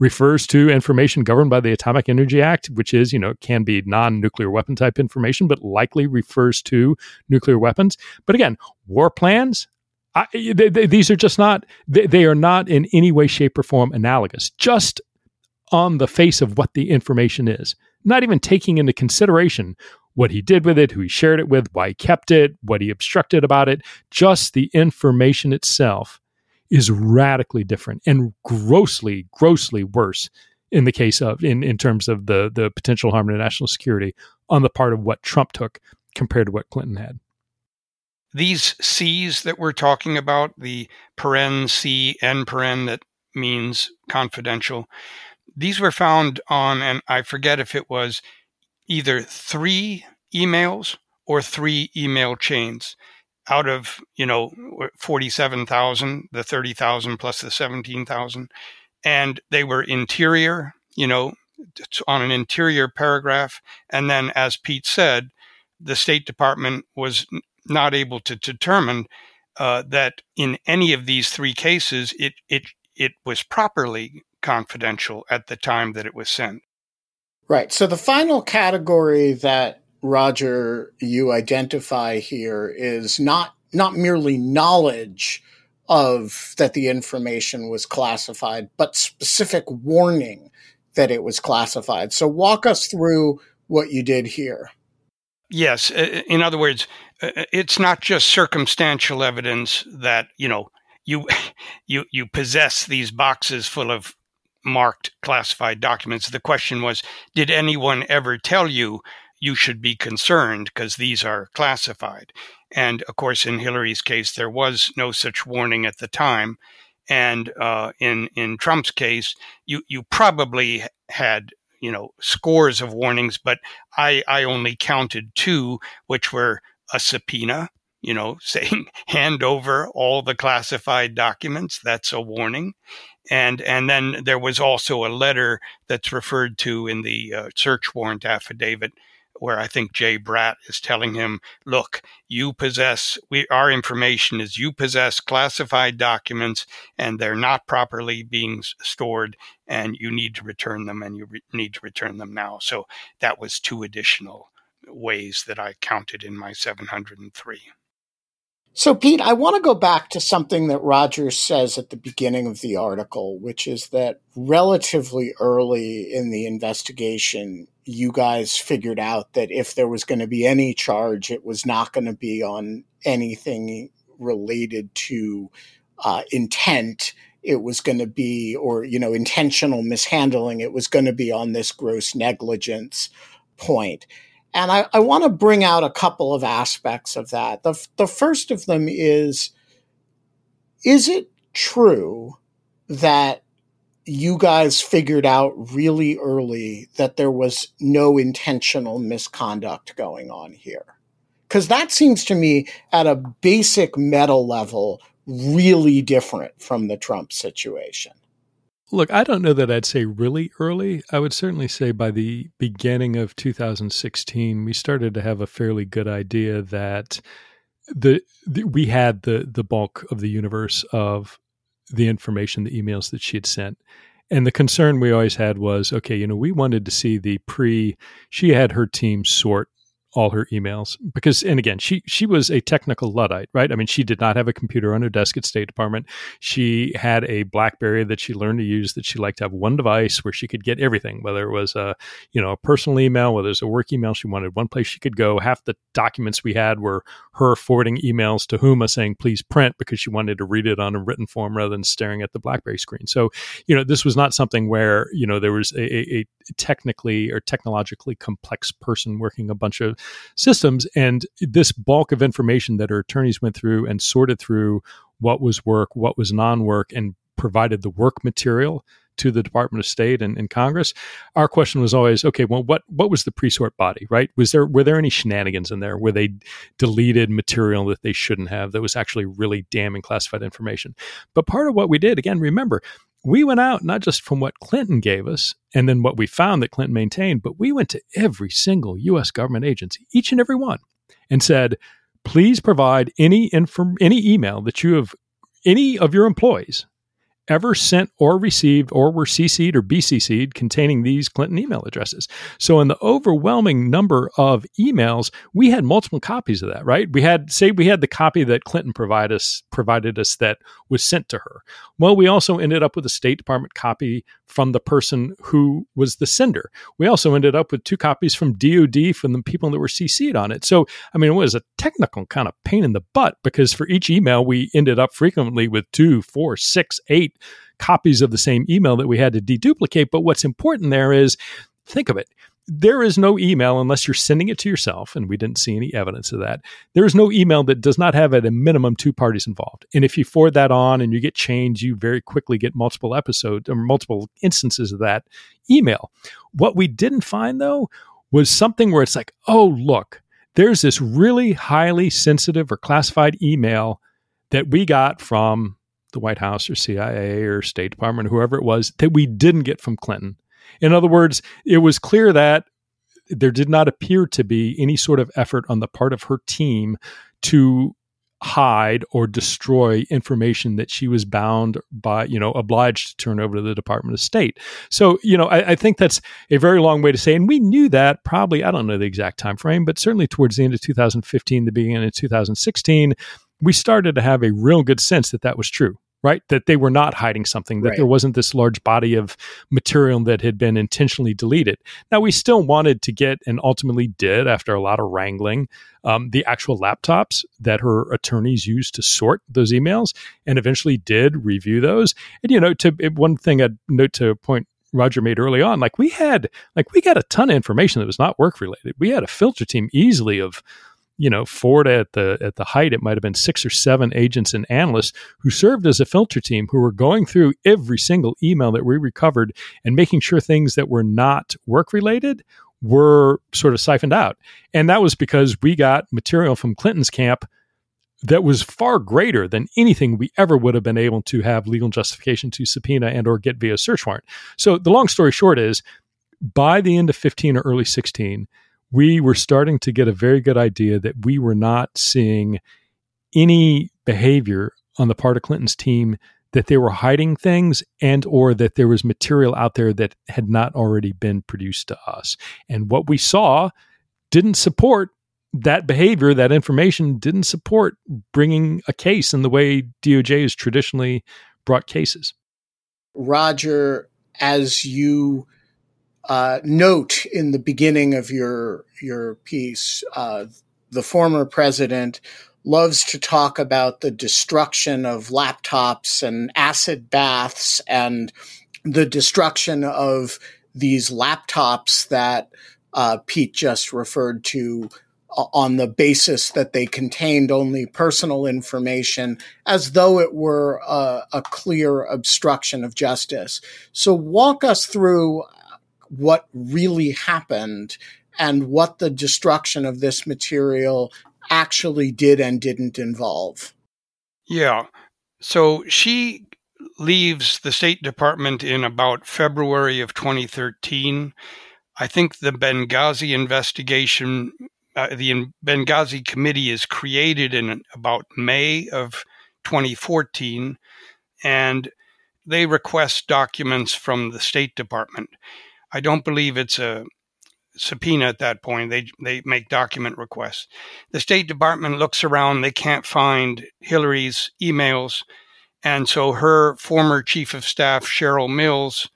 refers to information governed by the Atomic Energy Act, which is, you know, can be non nuclear weapon type information, but likely refers to nuclear weapons. But again, war plans, I, they, they, these are just not, they, they are not in any way, shape, or form analogous, just on the face of what the information is, not even taking into consideration what he did with it, who he shared it with, why he kept it, what he obstructed about it, just the information itself is radically different and grossly, grossly worse in the case of in, in terms of the the potential harm to national security on the part of what Trump took compared to what Clinton had. These C's that we're talking about, the paren C, N paren that means confidential, these were found on, and I forget if it was either three emails or three email chains out of you know 47,000 the 30,000 plus the 17,000 and they were interior you know on an interior paragraph. And then as Pete said the state department was not able to determine uh, that in any of these three cases it it it was properly confidential at the time that it was sent right so the final category that Roger, you identify here is not not merely knowledge of that the information was classified, but specific warning that it was classified. So walk us through what you did here. Yes, in other words, uh, uh, it's not just circumstantial evidence that you know you you you possess these boxes full of marked classified documents. The question was, did anyone ever tell you you should be concerned because these are classified. And of course, in Hillary's case, there was no such warning at the time. And uh, in in Trump's case, you you probably had you know scores of warnings, but I I only counted two, which were a subpoena, you know, saying hand over all the classified documents. That's a warning. And, and then there was also a letter that's referred to in the uh, search warrant affidavit where I think Jay Bratt is telling him, look, you possess, we, our information is you possess classified documents and they're not properly being stored and you need to return them and you re- need to return them now. So that was two additional ways that I counted in my 703. So, Pete, I want to go back to something that Rogers says at the beginning of the article, which is that relatively early in the investigation, you guys figured out that if there was going to be any charge, it was not going to be on anything related to uh, intent. It was going to be, or, you know, intentional mishandling. It was going to be on this gross negligence point. And I, I want to bring out a couple of aspects of that. The, the first of them is Is it true that you guys figured out really early that there was no intentional misconduct going on here? Because that seems to me, at a basic meta level, really different from the Trump situation. Look, I don't know that I'd say really early. I would certainly say by the beginning of 2016, we started to have a fairly good idea that the, the we had the the bulk of the universe of the information, the emails that she had sent. And the concern we always had was, okay, you know, we wanted to see the pre. She had her team sort all her emails because and again she she was a technical luddite right? I mean she did not have a computer on her desk at state department. She had a blackberry that she learned to use that she liked to have one device where she could get everything whether it was a you know a personal email whether it was a work email she wanted one place she could go. Half the documents we had were her forwarding emails to huma saying please print because she wanted to read it on a written form rather than staring at the blackberry screen. So you know this was not something where you know there was a, a, a technically or technologically complex person working a bunch of systems. And this bulk of information that our attorneys went through and sorted through what was work, what was non work, and provided the work material to the Department of State and, and, Congress, our question was always, okay, well, what what was the pre-sort body, right? Was there were there any shenanigans in there where they deleted material that they shouldn't have that was actually really damning classified information? But part of what we did, again, remember, we went out not just from what Clinton gave us and then what we found that Clinton maintained, but we went to every single U.S. government agency, each and every one, and said, please provide any inform- any email that you have any of your employees ever sent or received or were CC'd or BCC'd containing these Clinton email addresses. So, in the overwhelming number of emails, we had multiple copies of that, right? We had, say, we had the copy that Clinton provided us, provided us that was sent to her. Well, we also ended up with a State Department copy from the person who was the sender. We also ended up with two copies from DOD from the people that were CC'd on it. So, I mean, it was a technical kind of pain in the butt because for each email, we ended up frequently with two, four, six, eight copies of the same email that we had to deduplicate. But what's important there is think of it there is no email unless you're sending it to yourself, and we didn't see any evidence of that. There is no email that does not have at a minimum two parties involved. And if you forward that on and you get change, you very quickly get multiple episodes or multiple instances of that email. What we didn't find though was something where it's like, oh, look, there's this really highly sensitive or classified email that we got from the White House or CIA or State Department, or whoever it was, that we didn't get from Clinton. In other words, it was clear that there did not appear to be any sort of effort on the part of her team to hide or destroy information that she was bound by, you know, obliged to turn over to the Department of State. So, you know, I, I, think that's a very long way to say, and we knew that probably, I don't know the exact time frame, but certainly towards the end of 2015, the beginning of 2016, we started to have a real good sense that that was true right? That they were not hiding something, that right. there wasn't this large body of material that had been intentionally deleted. Now, we still wanted to get, and ultimately did after a lot of wrangling, um, the actual laptops that her attorneys used to sort those emails and eventually did review those. And, you know, to one thing I'd note to point Roger made early on, like we had, like we got a ton of information that was not work related. We had a filter team easily of you know, Ford at the at the height, it might have been six or seven agents and analysts who served as a filter team who were going through every single email that we recovered and making sure things that were not work related were sort of siphoned out. And that was because we got material from Clinton's camp that was far greater than anything we ever would have been able to have legal justification to subpoena and or get via search warrant. So the long story short is by the end of 15 or early 16, we were starting to get a very good idea that we were not seeing any behavior on the part of Clinton's team that they were hiding things and or that there was material out there that had not already been produced to us. And what we saw didn't support that behavior, that information didn't support bringing a case in the way DOJ has traditionally brought cases. Roger, as you uh, note in the beginning of your your piece, uh, the former president loves to talk about the destruction of laptops and acid baths and the destruction of these laptops that uh, Pete just referred to uh, on the basis that they contained only personal information as though it were a, a clear obstruction of justice. So walk us through what really happened and what the destruction of this material actually did and didn't involve. Yeah. So she leaves the State Department in about February of 2013. I think the Benghazi investigation, uh, the Benghazi committee is created in about May of 2014, and they request documents from the State Department. I don't believe it's a subpoena at that point. They they make document requests. The State Department looks around. They can't find Hillary's emails, and so her former chief of staff Cheryl Mills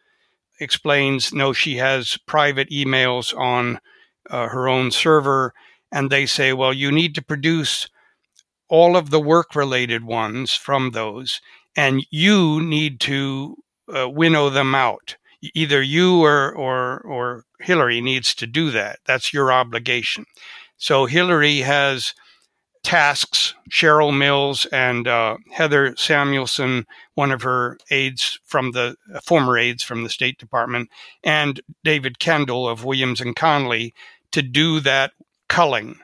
explains no, she has private emails on uh, her own server, and they say, well, you need to produce all of the work related ones from those, and you need to uh, winnow them out either you or, or, or Hillary needs to do that. That's your obligation. So Hillary has tasks, Cheryl Mills and uh, Heather Samuelson, one of her aides from the uh, former aides from the State Department, and David Kendall of Williams and Connolly to do that culling.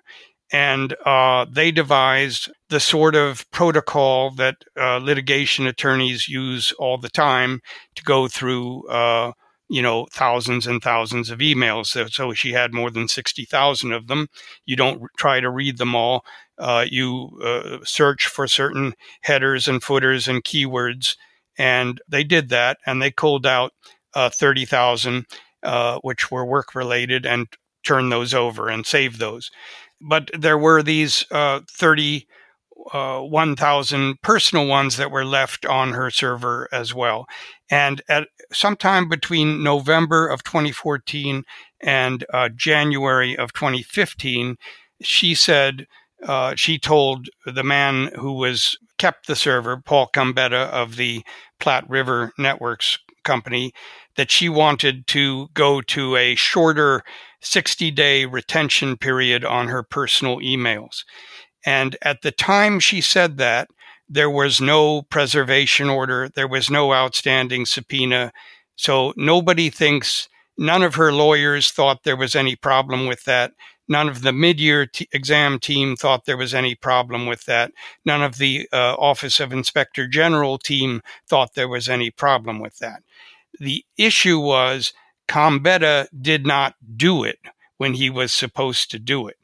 And uh, they devised the sort of protocol that uh, litigation attorneys use all the time to go through, uh, you know, thousands and thousands of emails. So, she had more than 60,000 of them. You don't try to read them all. Uh, you uh, search for certain headers and footers and keywords. And they did that and they culled out uh, 30,000, which were work related, and turned those over and saved those but there were these uh, 31,000 uh, personal ones that were left on her server as well. And at sometime between November of 2014 and uh, January of 2015, she said uh, she told the man who was kept the server, Paul Combetta of the Platte River Networks company, that she wanted to go to a shorter 60 day retention period on her personal emails. And at the time she said that, there was no preservation order, there was no outstanding subpoena. So nobody thinks, none of her lawyers thought there was any problem with that. None of the mid year t- exam team thought there was any problem with that. None of the uh, Office of Inspector General team thought there was any problem with that. The issue was Combetta did not do it when he was supposed to do it.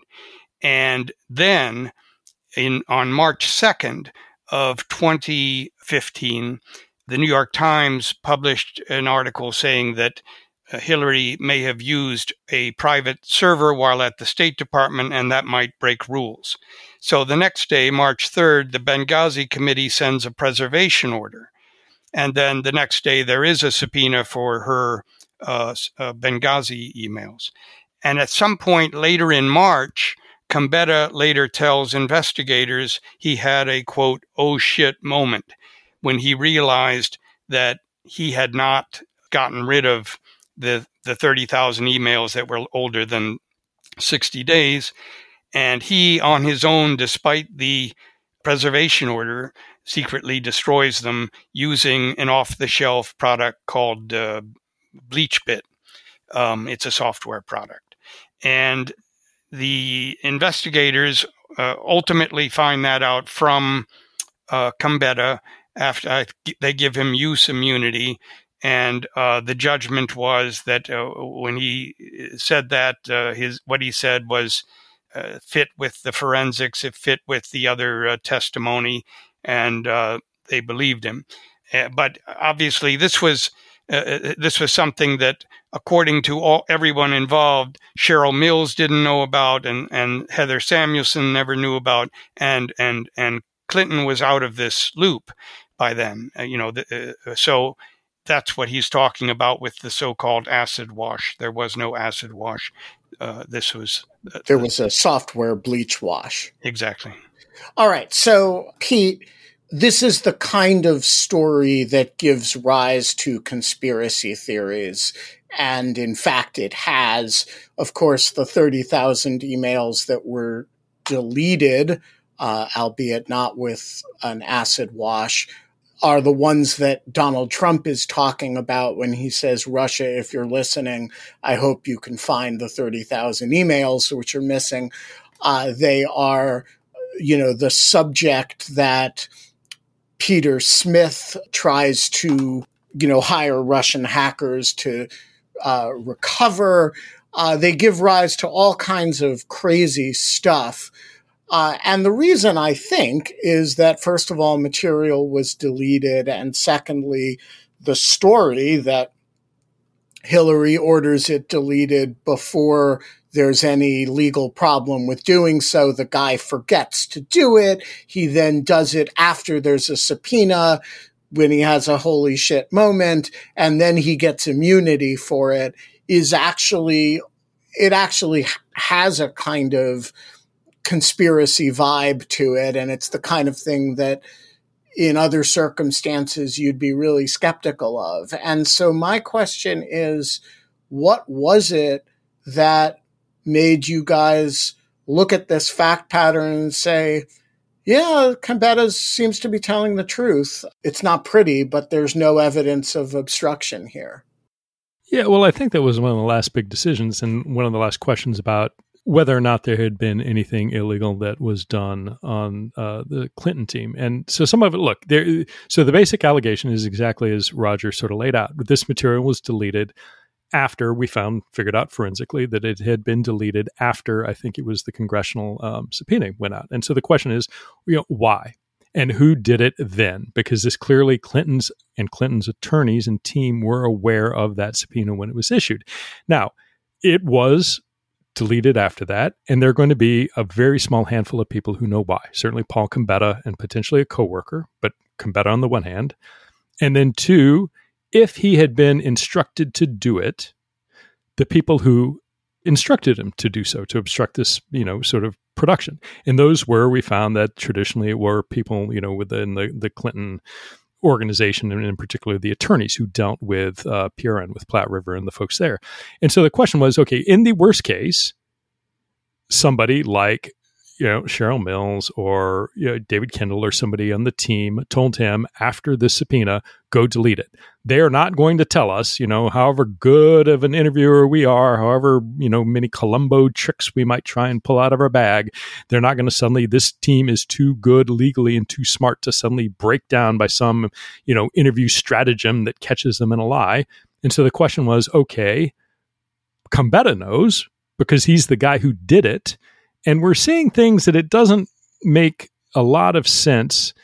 And then in on March 2nd of 2015, the New York Times published an article saying that uh, Hillary may have used a private server while at the State Department, and that might break rules. So the next day, March 3rd, the Benghazi Committee sends a preservation order. And then the next day, there is a subpoena for her uh, uh, Benghazi emails. And at some point later in March, Combetta later tells investigators he had a quote, oh shit moment when he realized that he had not gotten rid of the, the 30,000 emails that were older than 60 days. And he, on his own, despite the preservation order, secretly destroys them using an off the shelf product called uh, BleachBit. Um, it's a software product. And the investigators uh, ultimately find that out from uh, after uh, they give him use immunity. And uh, the judgment was that uh, when he said that, uh, his what he said was uh, fit with the forensics, it fit with the other testimony, and they believed him. but obviously, this was uh, uh, this was something that, according to all everyone involved, Cheryl Mills didn't know about, and and Heather Samuelson never knew about, and and and Clinton was out of this loop by then. Uh, you know, the, uh, so that's what he's talking about with the so-called acid wash. There was no acid wash. Uh, this was uh, there was a software bleach wash. Exactly. All right. So Pete this is the kind of story that gives rise to conspiracy theories. And in fact, it has. Of course, the 30,000 emails that were deleted, uh, albeit not with an acid wash, are the ones that Donald Trump is talking about when he says, Russia, if you're listening, I hope you can find the 30,000 emails which are missing. Uh, they are, you know, the subject that Peter Smith tries to, you know, hire Russian hackers to uh, recover. Uh, they give rise to all kinds of crazy stuff. Uh, and the reason I think is that, first of all, material was deleted. And secondly, the story that Hillary orders it deleted before there's any legal problem with doing so. The guy forgets to do it. He then does it after there's a subpoena when he has a holy shit moment and then he gets immunity for it is actually, it actually has a kind of conspiracy vibe to it. And it's the kind of thing that in other circumstances you'd be really skeptical of. And so my question is, what was it that made you guys look at this fact pattern and say, yeah, Combetta seems to be telling the truth. It's not pretty, but there's no evidence of obstruction here. Yeah, well, I think that was one of the last big decisions and one of the last questions about whether or not there had been anything illegal that was done on uh, the Clinton team. And so some of it, look, there. So the basic allegation is exactly as Roger sort of laid out. This material was deleted after we found figured out forensically that it had been deleted after I think it was the congressional um, subpoena went out. And so the question is, you know, why? And who did it then? Because this clearly Clinton's and Clinton's attorneys and team were aware of that subpoena when it was issued. Now, it was deleted after that, and there are going to be a very small handful of people who know why. Certainly Paul Combetta and potentially a coworker, but Combetta on the one hand, and then two, if he had been instructed to do it, the people who instructed him to do so to obstruct this, you know, sort of production. And those were we found that traditionally were people, you know, within the the Clinton organization and in particular the attorneys who dealt with uh, PRN with Platte River and the folks there. And so the question was, okay, in the worst case, somebody like you know Cheryl Mills or you know, David Kendall or somebody on the team told him after the subpoena, go delete it. They are not going to tell us, you know, however good of an interviewer we are, however you know many Columbo tricks we might try and pull out of our bag. They're not going to suddenly this team is too good legally and too smart to suddenly break down by some you know interview stratagem that catches them in a lie. And so the question was, okay, Combetta knows because he's the guy who did it and we're seeing things that it doesn't make a lot of sense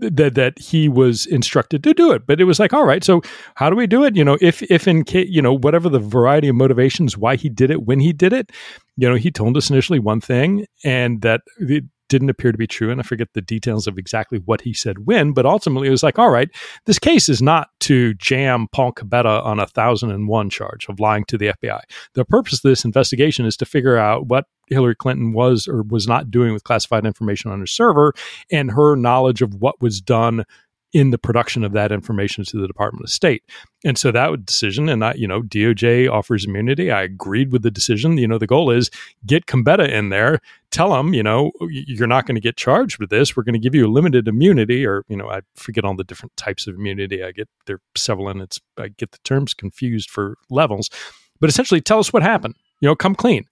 that that he was instructed to do it. But it was like all right so how do we do it? You know if if in case you know whatever the variety of motivations why he did it when he did it you know he told us initially one thing and that it didn't appear to be true and i forget the details of exactly what he said when but ultimately it was like all right this case is not to jam paul Combetta on a thousand and one charge of lying to the fbi the purpose of this investigation is to figure out what Hillary Clinton was or was not doing with classified information on her server and her knowledge of what was done in the production of that information to the Department of State. And so that decision, and I, you know, DOJ offers immunity. I agreed with the decision. You know, the goal is get Combetta in there, tell him, you know, you're not going to get charged with this. We're going to give you a limited immunity, or you know, I forget all the different types of immunity. I get there are several, and it's I get the terms confused for levels. But essentially, tell us what happened. You know, come clean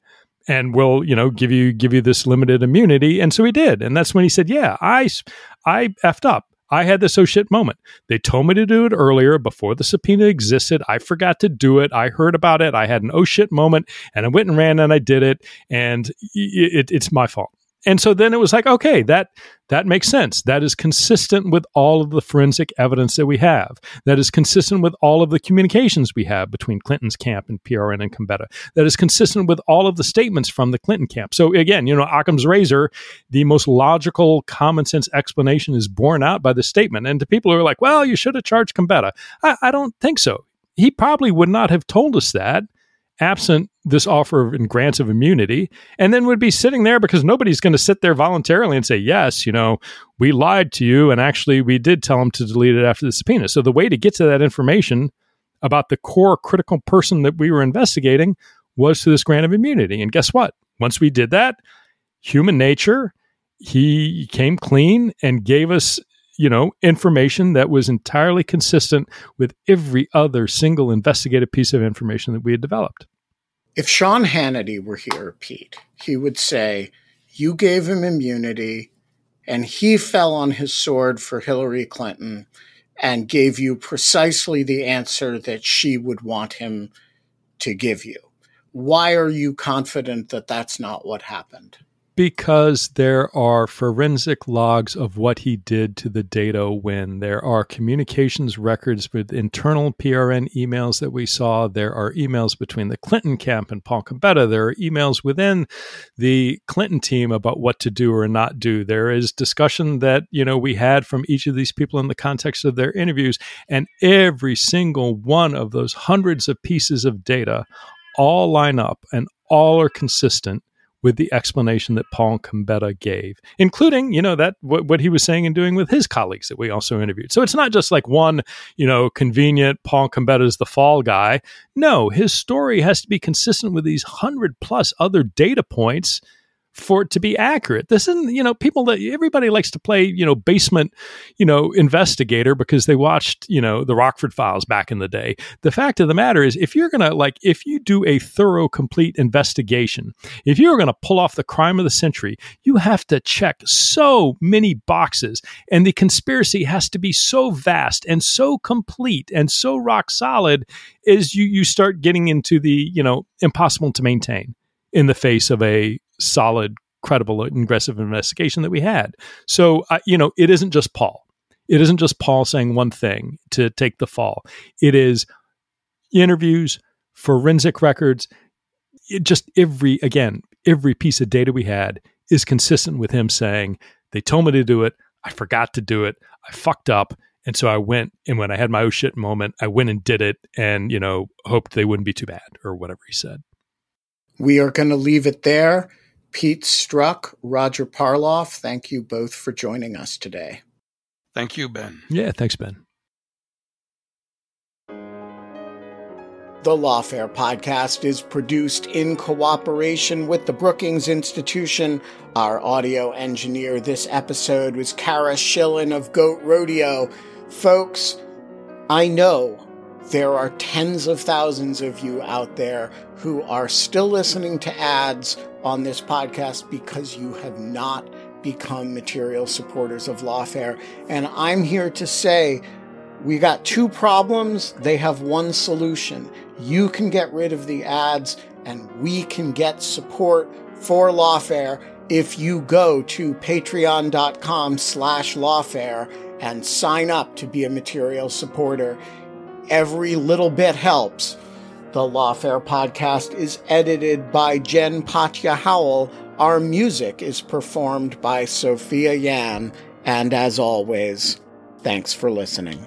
and we'll you know give you give you this limited immunity and so he did and that's when he said yeah i i effed up I had this oh shit moment. They told me to do it earlier before the subpoena existed. I forgot to do it. I heard about it. I had an oh shit moment and I went and ran and I did it. And it, it, it's my fault and so then it was like okay that that makes sense. That is consistent with all of the forensic evidence that we have. That is consistent with all of the communications we have between clinton's camp and prn and Combetta. that is consistent with all of the statements from the clinton camp. So again you know occam's razor the most logical common sense explanation is borne out by the statement. And to people who are like well you should have charged Combetta. I, I don't think so. He probably would not have told us that absent this offer of grants of immunity, and then would be sitting there because nobody's going to sit there voluntarily and say, yes, you know, we lied to you, and actually we did tell them to delete it after the subpoena. So the way to get to that information about the core critical person that we were investigating was to this grant of immunity. And guess what? Once we did that, human nature, he came clean and gave us you know, information that was entirely consistent with every other single investigative piece of information that we had developed. If Sean Hannity were here, Pete, he would say, You gave him immunity, and he fell on his sword for Hillary Clinton and gave you precisely the answer that she would want him to give you. Why are you confident that that's not what happened? Because there are forensic logs of what he did to the data when there are communications records with internal PRN emails that we saw. There are emails between the Clinton camp and Paul Combetta. There are emails within the Clinton team about what to do or not do. There is discussion that, you know, we had from each of these people in the context of their interviews. And every single one of those hundreds of pieces of data all line up and all are consistent with the explanation that Paul Combetta gave, including, you know, that what, what, he was saying and doing with his colleagues that we also interviewed. So it's not just like one, you know, convenient Paul Combetta is the fall guy. No, his story has to be consistent with these hundred plus other data points for it to be accurate. This isn't, you know, people that everybody likes to play, you know, basement, you know, investigator because they watched, you know, the Rockford files back in the day. The fact of the matter is, if you're going to, like, if you do a thorough, complete investigation, if you're going to pull off the crime of the century, you have to check so many boxes. And the conspiracy has to be so vast and so complete and so rock solid as you, you start getting into the, you know, impossible to maintain in the face of a solid, credible, aggressive investigation that we had. So, uh, you know, it isn't just Paul. It isn't just Paul saying one thing to take the fall. It is interviews, forensic records, it just every, again, every piece of data we had is consistent with him saying, they told me to do it. I forgot to do it. I fucked up. And so I went, and when I had my oh shit moment, I went and did it and, you know, hoped they wouldn't be too bad or whatever he said. We are going to leave it there. Pete Strzok, Roger Parloff, thank you both for joining us today. Thank you, Ben. Yeah, thanks, Ben. The Lawfare podcast is produced in cooperation with the Brookings Institution. Our audio engineer this episode was Cara Shillenn of Goat Rodeo. Folks, I know there are tens of thousands of you out there who are still listening to ads on this podcast because you have not become material supporters of Lawfare. And I'm here to say we got two problems, they have one solution. You can get rid of the ads, and we can get support for Lawfare if you go to patreon.com slash lawfare and sign up to be a material supporter. Every little bit helps. The Lawfare podcast is edited by Jen Patja Howell. Our music is performed by Sophia Yan. And as always, thanks for listening.